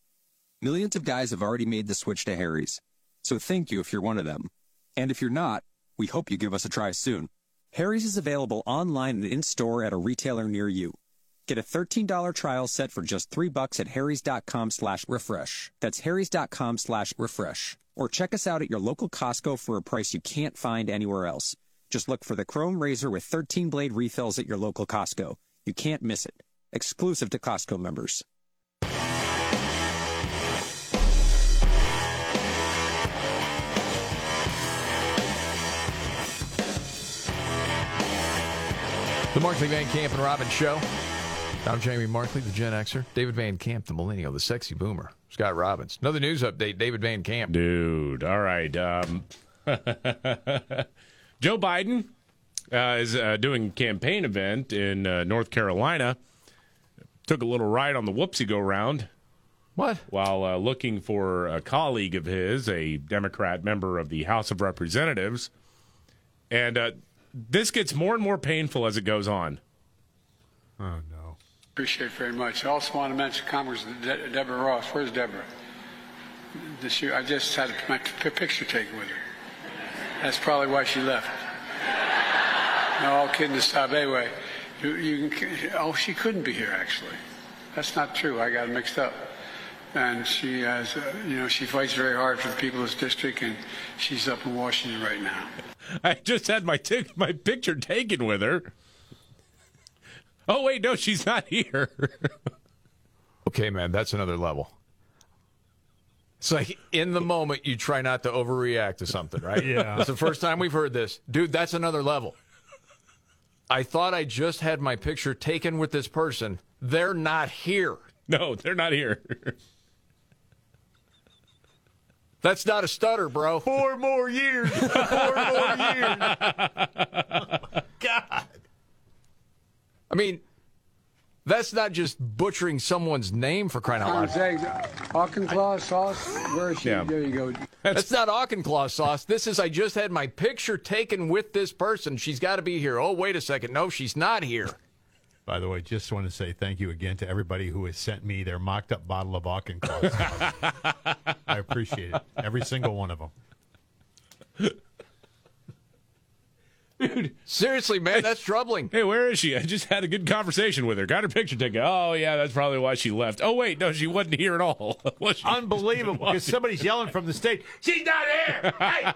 Millions of guys have already made the switch to Harry's, so thank you if you're one of them. And if you're not, we hope you give us a try soon. Harry's is available online and in-store at a retailer near you. Get a $13 trial set for just 3 bucks at harrys.com slash refresh. That's harrys.com slash refresh. Or check us out at your local Costco for a price you can't find anywhere else. Just look for the Chrome Razor with 13 blade refills at your local Costco. You can't miss it. Exclusive to Costco members. The Markley Van Camp and Robbins Show. I'm Jamie Markley, the Gen Xer. David Van Camp, the Millennial, the Sexy Boomer. Scott Robbins. Another news update. David Van Camp. Dude, all right. Um, Joe Biden uh, is uh, doing a campaign event in uh, North Carolina. Took a little ride on the whoopsie go round. What? While uh, looking for a colleague of his, a Democrat member of the House of Representatives. And uh, this gets more and more painful as it goes on. Oh, no. Appreciate it very much. I also want to mention Congress De- Deborah Ross. Where's Deborah? This year, I just had my p- picture taken with her. That's probably why she left. No, all kidding aside. Anyway, you, you can, oh, she couldn't be here actually. That's not true. I got it mixed up. And she has, uh, you know, she fights very hard for the people of this district, and she's up in Washington right now. I just had my tic- my picture taken with her. Oh wait, no, she's not here. Okay, man, that's another level. It's like in the moment you try not to overreact to something, right? Yeah. It's the first time we've heard this. Dude, that's another level. I thought I just had my picture taken with this person. They're not here. No, they're not here. That's not a stutter, bro. Four more years. Four more years. God. I mean, that's not just butchering someone's name for crying out loud. Auchincloss sauce. Where is she? Yeah. There you go. That's not Auchincloss sauce. This is I just had my picture taken with this person. She's got to be here. Oh, wait a second. No, she's not here. By the way, just want to say thank you again to everybody who has sent me their mocked up bottle of Auchincloss. sauce. I appreciate it. Every single one of them. Dude, seriously, man, that's troubling. Hey, where is she? I just had a good conversation with her. Got her picture taken. Oh yeah, that's probably why she left. Oh wait, no, she wasn't here at all. Was she? Unbelievable. Because somebody's yelling from the stage, she's not here. Hey!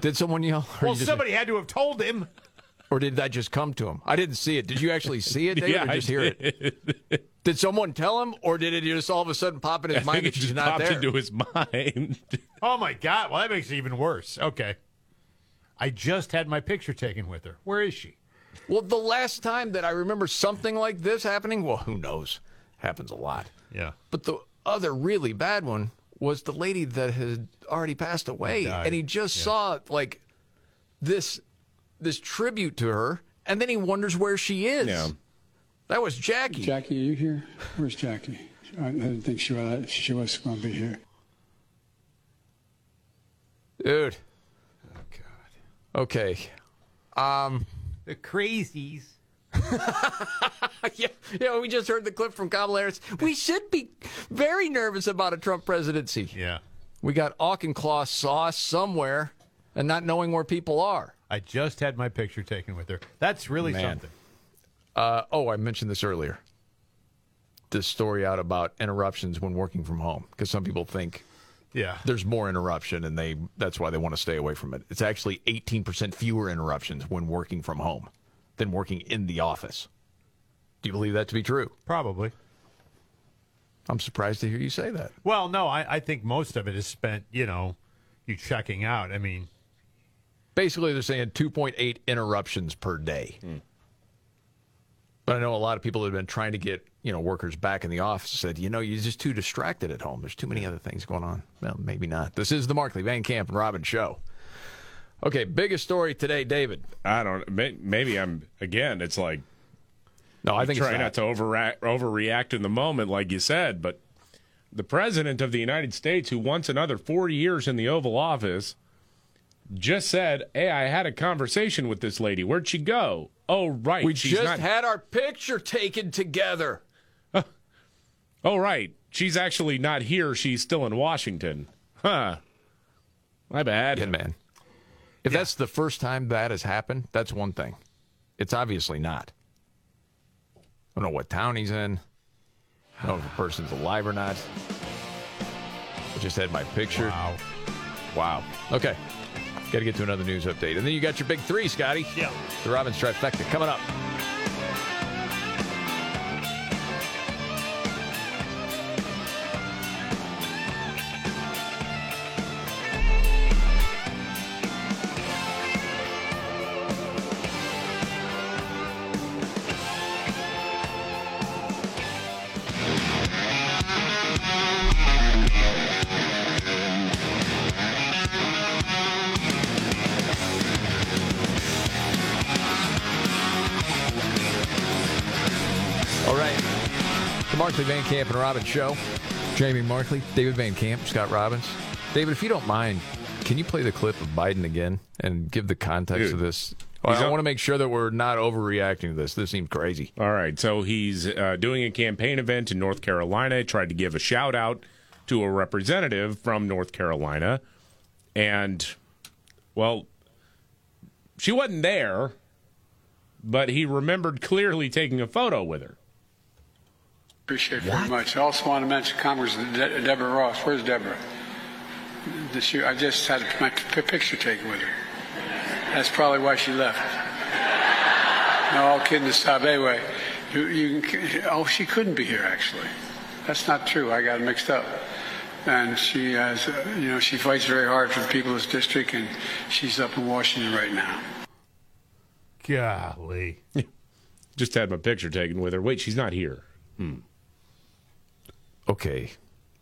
Did someone yell? Well, you just- somebody had to have told him. Or did that just come to him? I didn't see it. Did you actually see it, David, Yeah, or I just hear it? Did someone tell him, or did it just all of a sudden pop in his I mind that it she's just not popped there? into his mind. Oh my God! Well, that makes it even worse. Okay, I just had my picture taken with her. Where is she? Well, the last time that I remember something like this happening, well, who knows? Happens a lot. Yeah. But the other really bad one was the lady that had already passed away, and he just Yeah. saw like this this tribute to her, and then he wonders where she is. Yeah. That was Jackie. Jackie, are you here? Where's Jackie? I didn't think she was, she was going to be here. Dude. Oh God. Okay. Um. The crazies. yeah, yeah, we just heard the clip from Kamala Harris. We should be very nervous about a Trump presidency. Yeah. We got Auchincloss sauce somewhere and not knowing where people are. I just had my picture taken with her. That's really Man. something. Uh, oh, I mentioned this earlier. This story out about interruptions when working from home because some people think Yeah. there's more interruption and they that's why they want to stay away from it. It's actually 18% fewer interruptions when working from home than working in the office. Do you believe that to be true? Probably. I'm surprised to hear you say that. Well, no, I, I think most of it is spent, you know, you checking out. I mean, Basically, they're saying 2.8 interruptions per day. Hmm. But I know a lot of people that have been trying to get you know workers back in the office said, you know, you're just too distracted at home. There's too many other things going on. Well, maybe not. This is the Markley Van Camp and Robin show. Okay, biggest story today, David. I don't. Maybe I'm again. It's like No, I think it's try not. not to overreact, overreact in the moment, like you said. But the president of the United States, who wants another four years in the Oval Office, just said, "Hey, I had a conversation with this lady. Where'd she go? Oh, right, we just not- had our picture taken together. Oh, right, she's actually not here. She's still in Washington. Huh? My bad, Good man. If that's the first time that has happened, that's one thing. It's obviously not. I don't know what town he's in. I don't know if the person's alive or not. I just had my picture. wow. Wow. Okay. Got to get to another news update. And then you got your big three, Scotty. Yeah. The Robbins trifecta coming up. Markley Van Camp and Robbins Show. Jamie Markley, David Van Camp, Scott Robbins. David, if you don't mind, can you play the clip of Biden again and give the context Dude, of this? Well, I want to make sure that we're not overreacting to this. This seems crazy. All right, so he's uh, doing a campaign event in North Carolina. Tried to give a shout out to a representative from North Carolina, and well, she wasn't there, but he remembered clearly taking a photo with her. Appreciate it very much. I also want to mention Congress De- Deborah Ross. Where's Deborah? This year, I just had my p- picture taken with her. That's probably why she left. No, all kidding aside. Anyway, you, you can, oh, she couldn't be here actually. That's not true. I got it mixed up. And she has, uh, you know, she fights very hard for the people of this district, and she's up in Washington right now. Golly. Just had my picture taken with her. Wait, she's not here. Hmm. Okay.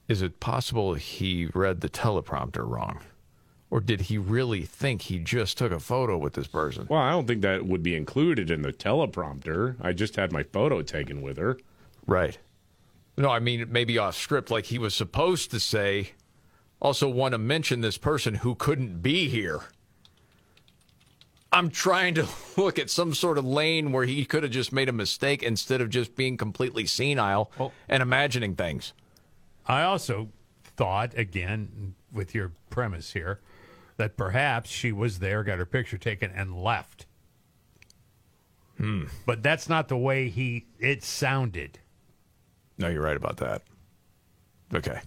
Is it possible he read the teleprompter wrong? Or did he really think he just took a photo with this person? Well, I don't think that would be included in the teleprompter. I just had my photo taken with her. Right. No, I mean, maybe off script, like he was supposed to say, also want to mention this person who couldn't be here. I'm trying to look at some sort of lane where he could have just made a mistake instead of just being completely senile and imagining things. I also thought, again, with your premise here, that perhaps she was there, got her picture taken, and left. Hmm. But that's not the way he it sounded. No, you're right about that. Okay.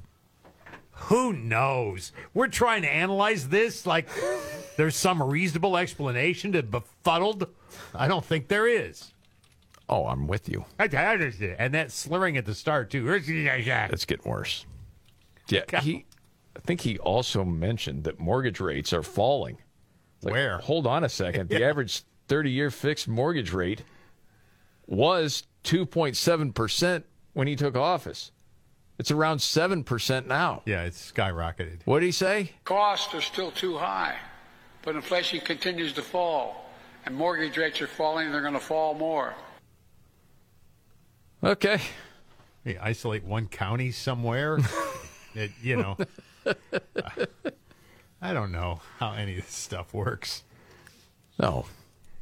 Who knows? We're trying to analyze this like there's some reasonable explanation to befuddled. I don't think there is. Oh, I'm with you. I understand, And that slurring at the start too. It's getting worse. Yeah, he. I think he also mentioned that mortgage rates are falling. Like, Where? Hold on a second. The Yeah. average 30-year fixed mortgage rate was 2.7 percent when he took office. It's around seven percent now. Yeah, it's skyrocketed. What did he say? Costs are still too high, but inflation continues to fall, and mortgage rates are falling, and they're going to fall more. Okay. You isolate one county somewhere. it, you know, I don't know how any of this stuff works. No.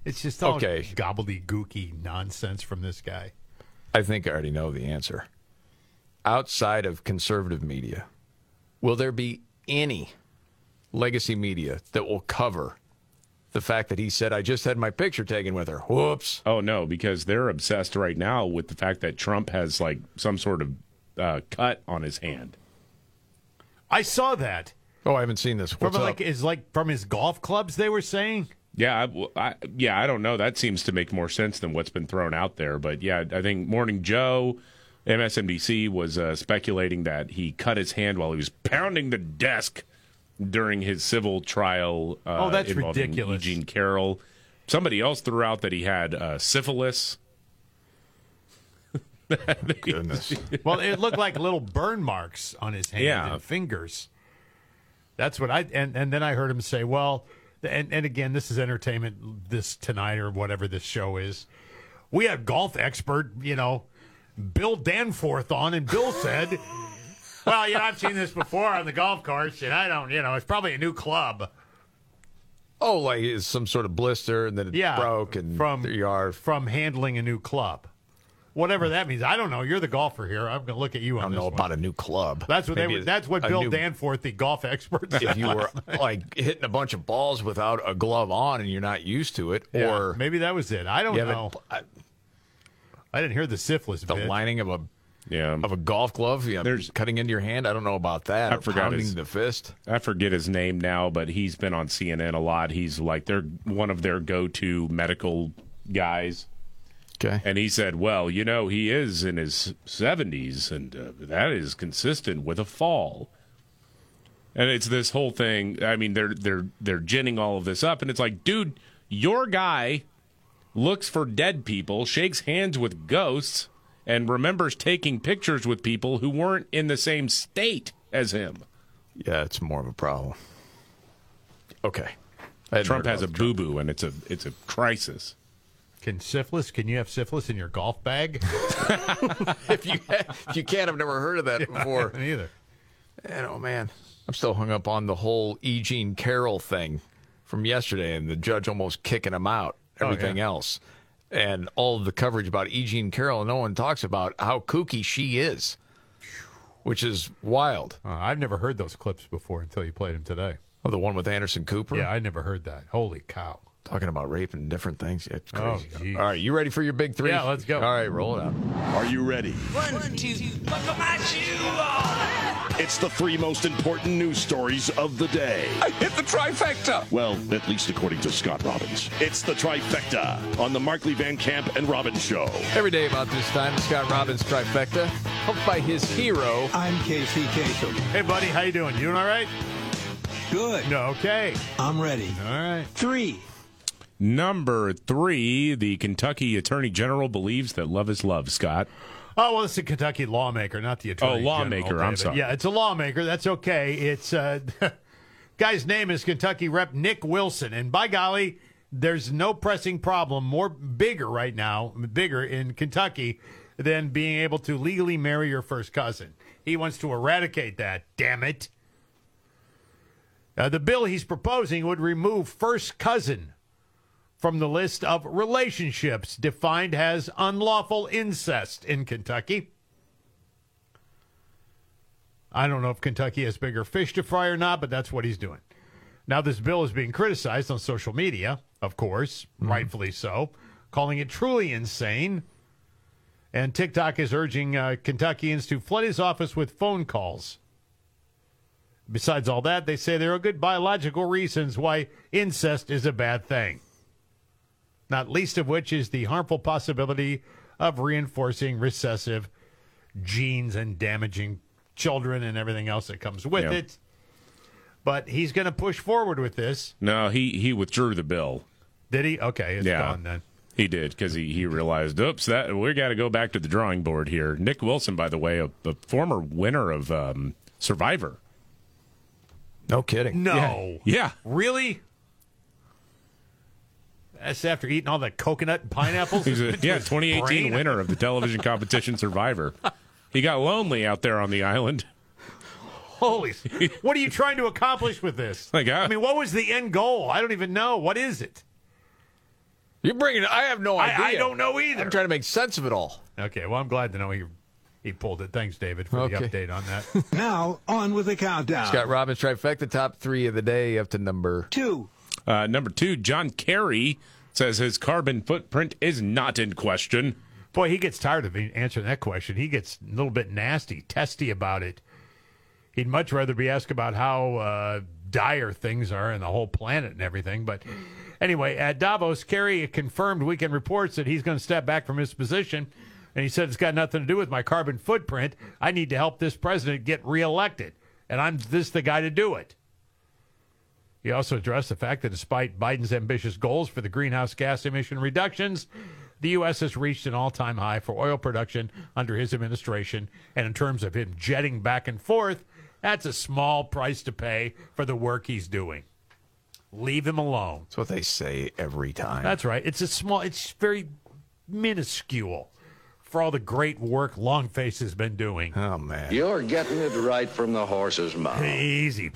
It's just all Okay. gobbledygooky nonsense from this guy. I think I already know the answer. Outside of conservative media, will there be any legacy media that will cover the fact that he said, I just had my picture taken with her? Whoops. Oh no, because they're obsessed right now with the fact that Trump has like some sort of uh, cut on his hand. I saw that. Oh, I haven't seen this. From What's like up? is like from his golf clubs they were saying. Yeah, I, I- yeah, I don't know. That seems to make more sense than what's been thrown out there. But yeah, I think Morning Joe, MSNBC was uh, speculating that he cut his hand while he was pounding the desk during his civil trial. Uh, Oh, that's involving ridiculous. Eugene Carroll. Somebody else threw out that he had uh, syphilis. Goodness. well, it looked like little burn marks on his hand Yeah. and fingers. That's what I and and then I heard him say, well, and and again, this is entertainment this tonight or whatever this show is. We had golf expert, you know, Bill Danforth on, and Bill said, "Well, you know, I've seen this before on the golf course, and I don't, you know, it's probably a new club." Oh, like it's some sort of blister and then it Yeah, broke and from there you are. from handling a new club, whatever that means. I don't know. You're the golfer here. I'm going to look at you on I don't know one. about a new club. That's what they Maybe were, That's what Bill new- Danforth, the golf expert, said If you were like hitting a bunch of balls without a glove on and you're not used to it, Yeah, or maybe that was it. I don't know. I didn't hear the syphilis the bit. lining of a Yeah, of a golf glove, yeah, There's- cutting into your hand. I don't know about that. I forgot pounding his- the fist. I forget his name now, but he's been on CNN a lot. He's like they're one of their go-to medical guys. Okay. And he said, "Well, you know, he is in his 70s and uh, that is consistent with a fall." And it's this whole thing. I mean, they're they're they're ginning all of this up and it's like, "Dude, your guy looks for dead people, shakes hands with ghosts, and remembers taking pictures with people who weren't in the same state as him." Yeah, it's more of a problem. Okay. Trump has a boo boo, and it's a it's a crisis. Can syphilis? Can you have syphilis in your golf bag? if you if you can't, I've never heard of that before. Neither. And oh man, I'm still hung up on the whole E. Jean Carroll thing from yesterday, and the judge almost kicking him out. Oh, Everything yeah. else, and all of the coverage about E. Jean Carroll, no one talks about how kooky she is, which is wild. Uh, I've never heard those clips before until you played them today. Oh, the one with Anderson Cooper. Yeah, I never heard that. Holy cow! talking about rape and different things. It's Oh, crazy. geez. all right, you ready for your big three? Yeah, let's go. All right, roll it out. Are you ready? One, two, buckle my shoe on. It's the three most important news stories of the day. I hit the trifecta. Well, at least according to Scott Robbins. It's the trifecta on the Markley Van Camp and Robbins Show. Every day about this time, Scott Robbins trifecta, helped by his hero. I'm Casey Kasem. Hey, buddy, how you doing? You doing all right? Good. No, okay. I'm ready. All right. Three. Number three, the Kentucky Attorney General believes that love is love, Scott. Oh well, it's a Kentucky lawmaker, not the attorney. Oh, lawmaker, General, I'm sorry. Yeah, it's a lawmaker. That's okay. It's uh, guy's name is Kentucky Rep Nick Wilson, and by golly, there's no pressing problem more bigger right now, bigger in Kentucky than being able to legally marry your first cousin. He wants to eradicate that. Damn it. Uh, the bill he's proposing would remove first cousin from the list of relationships defined as unlawful incest in Kentucky. I don't know if Kentucky has bigger fish to fry or not, but that's what he's doing. Now, this bill is being criticized on social media, of course, rightfully so, calling it truly insane. And TikTok is urging uh, Kentuckians to flood his office with phone calls. Besides all that, they say there are good biological reasons why incest is a bad thing not least of which is the harmful possibility of reinforcing recessive genes and damaging children and everything else that comes with Yeah. it. But he's going to push forward with this. No, he he withdrew the bill. Did he? Okay, it's yeah, gone then. he did because he, he realized, oops, that we got to go back to the drawing board here. Nick Wilson, by the way, a, a former winner of um, Survivor. No kidding. No. Yeah. Really? That's after eating all the coconut and pineapples? He's a, yeah, 2018 brain? winner of the television competition Survivor. He got lonely out there on the island. Holy. what are you trying to accomplish with this? Like, uh, I mean, what was the end goal? I don't even know. What is it? You're bringing. I have no idea. I don't know either. I'm trying to make sense of it all. Okay, well, I'm glad to know he he pulled it. Thanks, David, for the update on that. Now, on with the countdown. Scott Robbins trifecta, top three of the day up to number two. Uh, number two, John Kerry says his carbon footprint is not in question. Boy, he gets tired of answering that question. He gets a little bit nasty, testy about it. He'd much rather be asked about how uh, dire things are in the whole planet and everything. But anyway, at Davos, Kerry confirmed weekend reports that he's going to step back from his position. And he said it's got nothing to do with my carbon footprint. I need to help this president get reelected. And I'm this the guy to do it. He also addressed the fact that despite Biden's ambitious goals for the greenhouse gas emission reductions, the U.S. has reached an all time high for oil production under his administration. And in terms of him jetting back and forth, that's a small price to pay for the work he's doing. Leave him alone. That's what they say every time. That's right. It's a small, it's very minuscule for all the great work Longface has been doing. Oh, man. You're getting it right from the horse's mouth. Easy.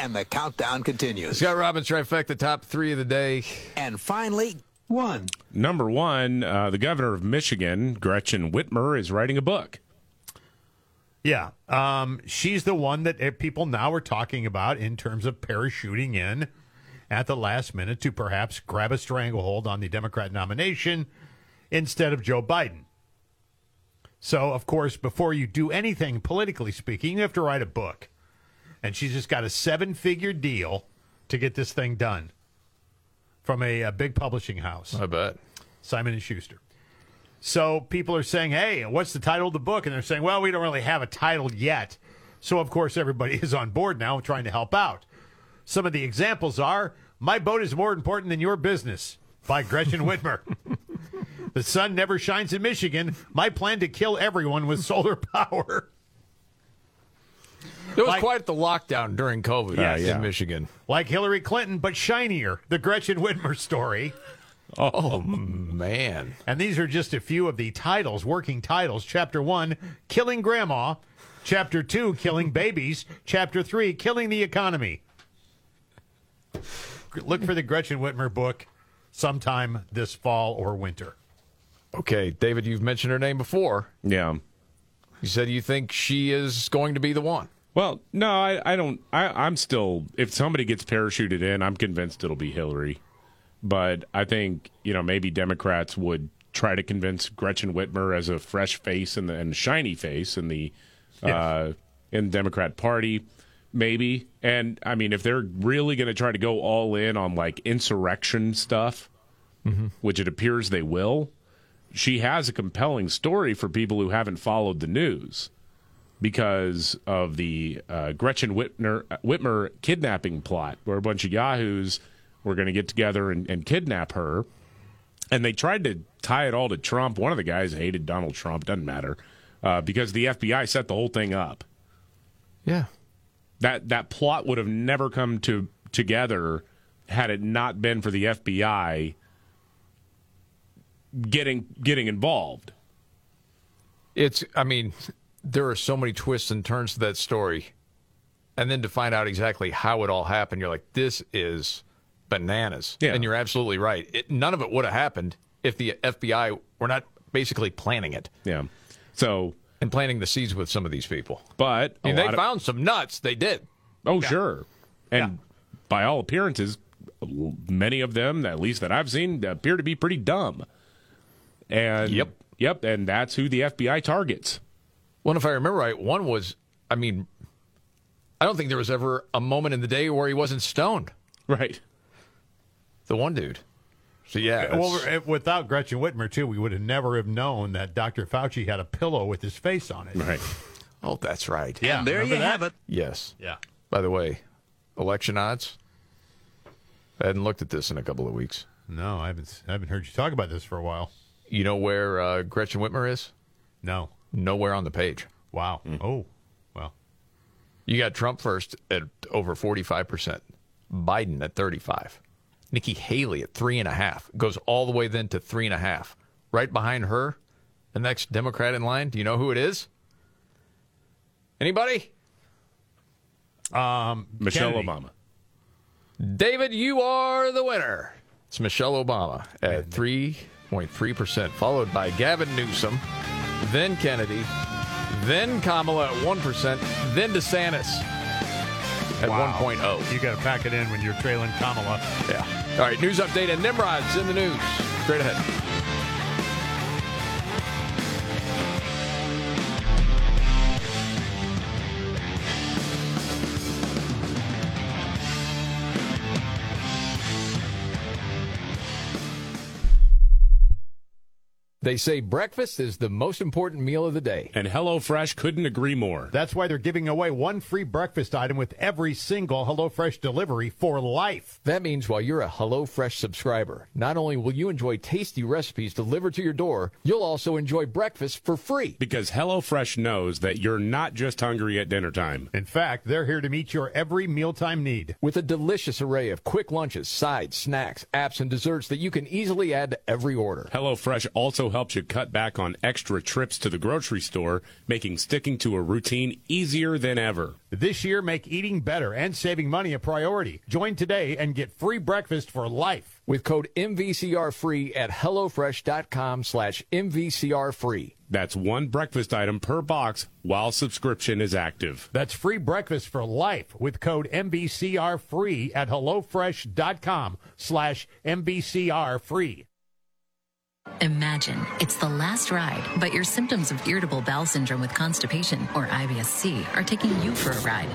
And the countdown continues. Scott Robbins trifecta, top three of the day. And finally, one. Number one, uh, the governor of Michigan, Gretchen Whitmer, is writing a book. Yeah. Um, she's the one that uh, people now are talking about in terms of parachuting in at the last minute to perhaps grab a stranglehold on the Democrat nomination instead of Joe Biden. So, of course, before you do anything politically speaking, you have to write a book. And she's just got a seven figure deal to get this thing done from a, a big publishing house. I bet. Simon and Schuster. So people are saying, "Hey, what's the title of the book?" And they're saying, "Well, we don't really have a title yet." So of course everybody is on board now, trying to help out. Some of the examples are "My boat is more important than your business" by Gretchen Whitmer. the sun never shines in Michigan. My plan to kill everyone with solar power. It was Like- quite the lockdown during COVID Yes. in Yeah. Michigan. Like Hillary Clinton, but shinier. The Gretchen Whitmer story. Oh, man. And these are just a few of the titles, working titles. Chapter 1, Killing Grandma. Chapter 2, Killing Babies. Chapter 3, Killing the Economy. Look for the Gretchen Whitmer book sometime this fall or winter. Okay, David, you've mentioned her name before. Yeah. You said you think she is going to be the one. Well, no, I, I don't. I, I'm still. If somebody gets parachuted in, I'm convinced it'll be Hillary. But I think you know maybe Democrats would try to convince Gretchen Whitmer as a fresh face and the and shiny face in the uh, in the Democrat Party, maybe. And I mean, if they're really going to try to go all in on like insurrection stuff, which it appears they will, she has a compelling story for people who haven't followed the news because of the uh, Gretchen Whitmer, Whitmer kidnapping plot, where a bunch of yahoos were going to get together and, and kidnap her. And they tried to tie it all to Trump. One of the guys hated Donald Trump, doesn't matter, uh, because the FBI set the whole thing up. Yeah. That that plot would have never come to together had it not been for the FBI getting getting involved. It's, I mean, there are so many twists and turns to that story. And then to find out exactly how it all happened, you're like, this is bananas. Yeah. And you're absolutely right. It, none of it would have happened if the FBI were not basically planning it. Yeah. So and planting the seeds with some of these people. But I mean, they of- found some nuts. They did. Oh, sure. And by all appearances, many of them, at least that I've seen, appear to be pretty dumb. And Yep. yep, and that's who the FBI targets. Well, if I remember right, one was, I mean, I don't think there was ever a moment in the day where he wasn't stoned. Right. The one dude. So yeah, well, without Gretchen Whitmer too, we would have never have known that Dr. Fauci had a pillow with his face on it. Right. oh, that's right. Yeah, And there remember you that? have it. Yes. Yeah. By the way, election odds. I hadn't looked at this in a couple of weeks. No, I haven't. I haven't heard you talk about this for a while. You know where uh, Gretchen Whitmer is? No. Nowhere on the page. Wow. Oh, well. You got Trump first at over 45%, Biden at 35, Nikki Haley at three and a half, goes all the way then to three and a half. Right behind her, the next Democrat in line, do you know who it is? Anybody? Um, Michelle Kennedy. Obama. David, you are the winner. It's Michelle Obama at 3.3%, followed by Gavin Newsom, then Kennedy, then Kamala at 1%, then DeSantis at. Wow. 1.0. You got to pack it in when you're trailing Kamala. Yeah. All right, news update and Nimrod's in the news. Straight ahead. They say breakfast is the most important meal of the day. And HelloFresh couldn't agree more. That's why they're giving away one free breakfast item with every single HelloFresh delivery for life. That means while you're a HelloFresh subscriber, not only will you enjoy tasty recipes delivered to your door, you'll also enjoy breakfast for free. Because HelloFresh knows that you're not just hungry at dinner time. In fact, they're here to meet your every mealtime need. With a delicious array of quick lunches, sides, snacks, apps, and desserts that you can easily add to every order. HelloFresh also helps you cut back on extra trips to the grocery store, making sticking to a routine easier than ever. This year, make eating better and saving money a priority. Join today and get free breakfast for life. With code MVCR free at HelloFresh.com slash MVCR free. That's one breakfast item per box while subscription is active. That's free breakfast for life with code MVCR free at HelloFresh.com slash MVCR free. Imagine it's the last ride, but your symptoms of irritable bowel syndrome with constipation, or IBS-C, are taking you for a ride.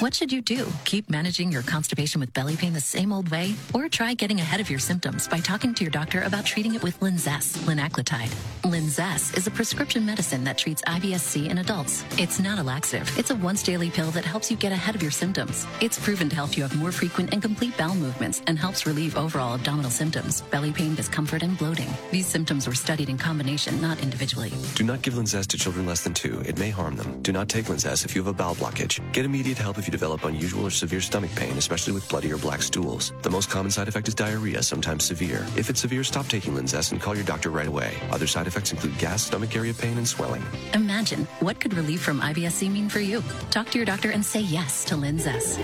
What should you do? Keep managing your constipation with belly pain the same old way? Or try getting ahead of your symptoms by talking to your doctor about treating it with Linzess, linaclotide. Linzess is a prescription medicine that treats IBS-C in adults. It's not a laxative. It's a once daily pill that helps you get ahead of your symptoms. It's proven to help you have more frequent and complete bowel movements and helps relieve overall abdominal symptoms, belly pain, discomfort, and bloating. These symptoms were studied in combination, not individually. Do not give Linzess to children less than two. It may harm them. Do not take Linzess if you have a bowel blockage. Get immediate help if you develop unusual or severe stomach pain, especially with bloody or black stools. The most common side effect is diarrhea, sometimes severe. If it's severe, stop taking Linzess and call your doctor right away. Other side effects include gas, stomach area pain, and swelling. Imagine what could relief from IBS-C mean for you? Talk to your doctor and say yes to Linzess.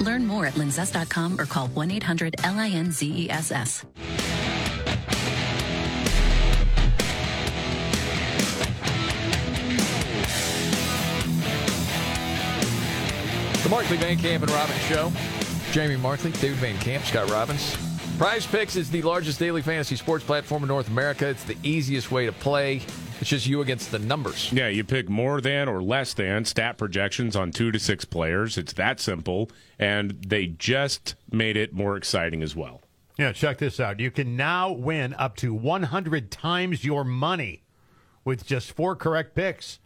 Learn more at linzess.com or call 1-800-LINZESS. Markley Van Camp and Robbins Show. Jamie Markley, David Van Camp, Scott Robbins. Prize Picks is the largest daily fantasy sports platform in North America. It's the easiest way to play. It's just you against the numbers. Yeah, you pick more than or less than stat projections on two to six players. It's that simple, and they just made it more exciting as well. Yeah, check this out. You can now win up to 100 times your money with just four correct picks.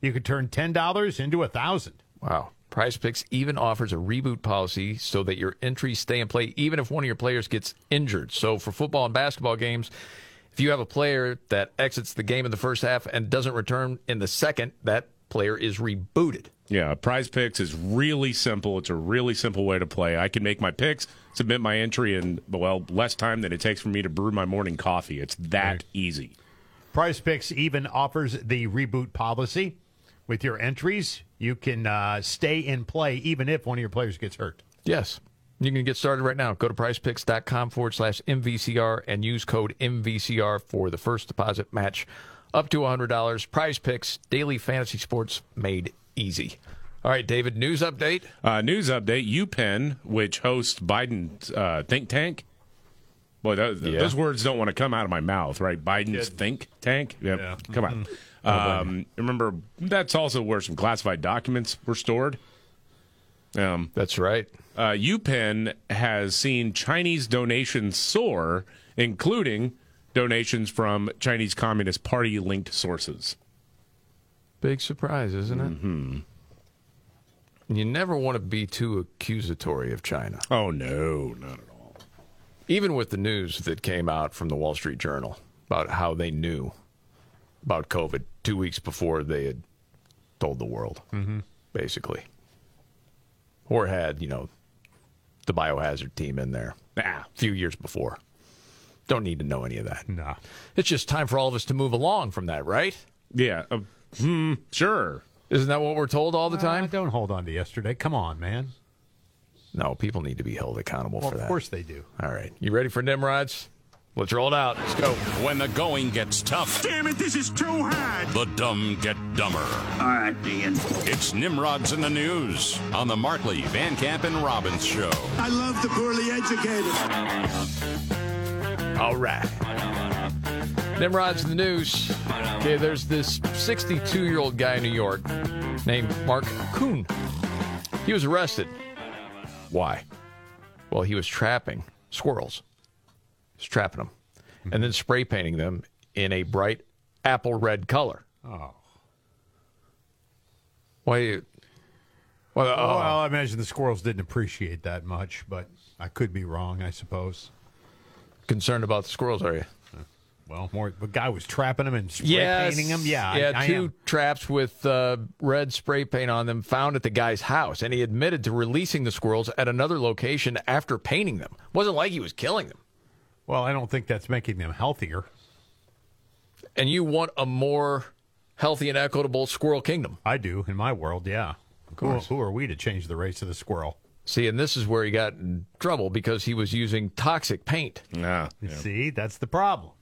You could turn $10 into a 1000 Wow. Prize Picks even offers a reboot policy so that your entries stay in play even if one of your players gets injured. So for football and basketball games, if you have a player that exits the game in the first half and doesn't return in the second, that player is rebooted. Yeah, Prize Picks is really simple. It's a really simple way to play. I can make my picks, submit my entry in well less time than it takes for me to brew my morning coffee. It's that easy. Prize Picks even offers the reboot policy. With your entries, you can uh, stay in play even if one of your players gets hurt. Yes. You can get started right now. Go to prizepicks.com forward slash MVCR and use code MVCR for the first deposit match up to $100. Prize Picks, daily fantasy sports made easy. All right, David, news update. Uh, news update UPenn, which hosts Biden's uh, think tank. Boy, those, Yeah. those words don't want to come out of my mouth, right? Biden's think tank. Yep. Yeah. Come on. Um, remember, that's also where some classified documents were stored. Um, That's right. uh, UPenn has seen Chinese donations soar, including donations from Chinese Communist Party linked sources. Big surprise, isn't it? Mm-hmm. You never want to be too accusatory of China. Oh, no, not at all. Even with the news that came out from the Wall Street Journal about how they knew about COVID two weeks before they had told the world, Mm-hmm. basically. Or had, you know, the biohazard team in there Ah, a few years before. Don't need to know any of that. No. It's just time for all of us to move along from that, right? yeah. Uh, hmm, sure. Isn't that what we're told all the Uh, time? don't hold on to yesterday. Come on, man. No, people need to be held accountable Well, for that. of course they do. All right. You ready for Nimrods? Let's roll it out. Let's go. When the going gets tough, Damn it, this is too hard. the dumb get dumber. All right, Ian. It's Nimrods in the News on the Markley, Van Camp, and Robbins Show. I love the poorly educated. All right. Nimrod's in the news. Okay, there's this 62 year old guy in New York named Mark Kuhn. He was arrested. Why? Well, he was trapping squirrels. He was trapping them and then spray painting them in a bright apple red color. Oh. Why? you- Well, oh, Well, I imagine the squirrels didn't appreciate that much, but I could be wrong, I suppose. concerned about the squirrels, are you? Well, more the guy was trapping them and spray Yes. painting them. Yeah, yeah. I two am. traps with uh, red spray paint on them found at the guy's house, and he admitted to releasing the squirrels at another location after painting them. wasn't like he was killing them. Well, I don't think that's making them healthier. And you want a more healthy and equitable squirrel kingdom. I do in my world. Yeah, of course. Who, who are we to change the race of the squirrel? See, and this is where he got in trouble because he was using toxic paint. Yeah. You See, that's the problem.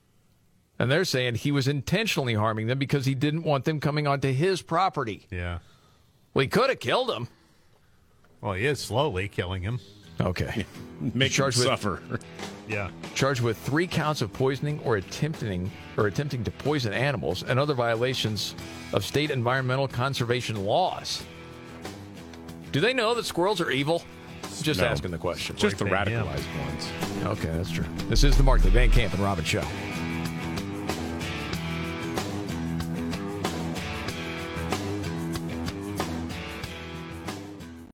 And they're saying he was intentionally harming them because he didn't want them coming onto his property. Yeah. Well, he could have killed them. Well, he is slowly killing him. Okay. Make them Charged with- suffer. Yeah. charged with three counts of poisoning or attempting or attempting to poison animals and other violations of state environmental conservation laws. Do they know that squirrels are evil? Just No. asking the question. Just the Spray him. radicalized ones. Okay, that's true. This is the Mark Van Camp and Robbins Show.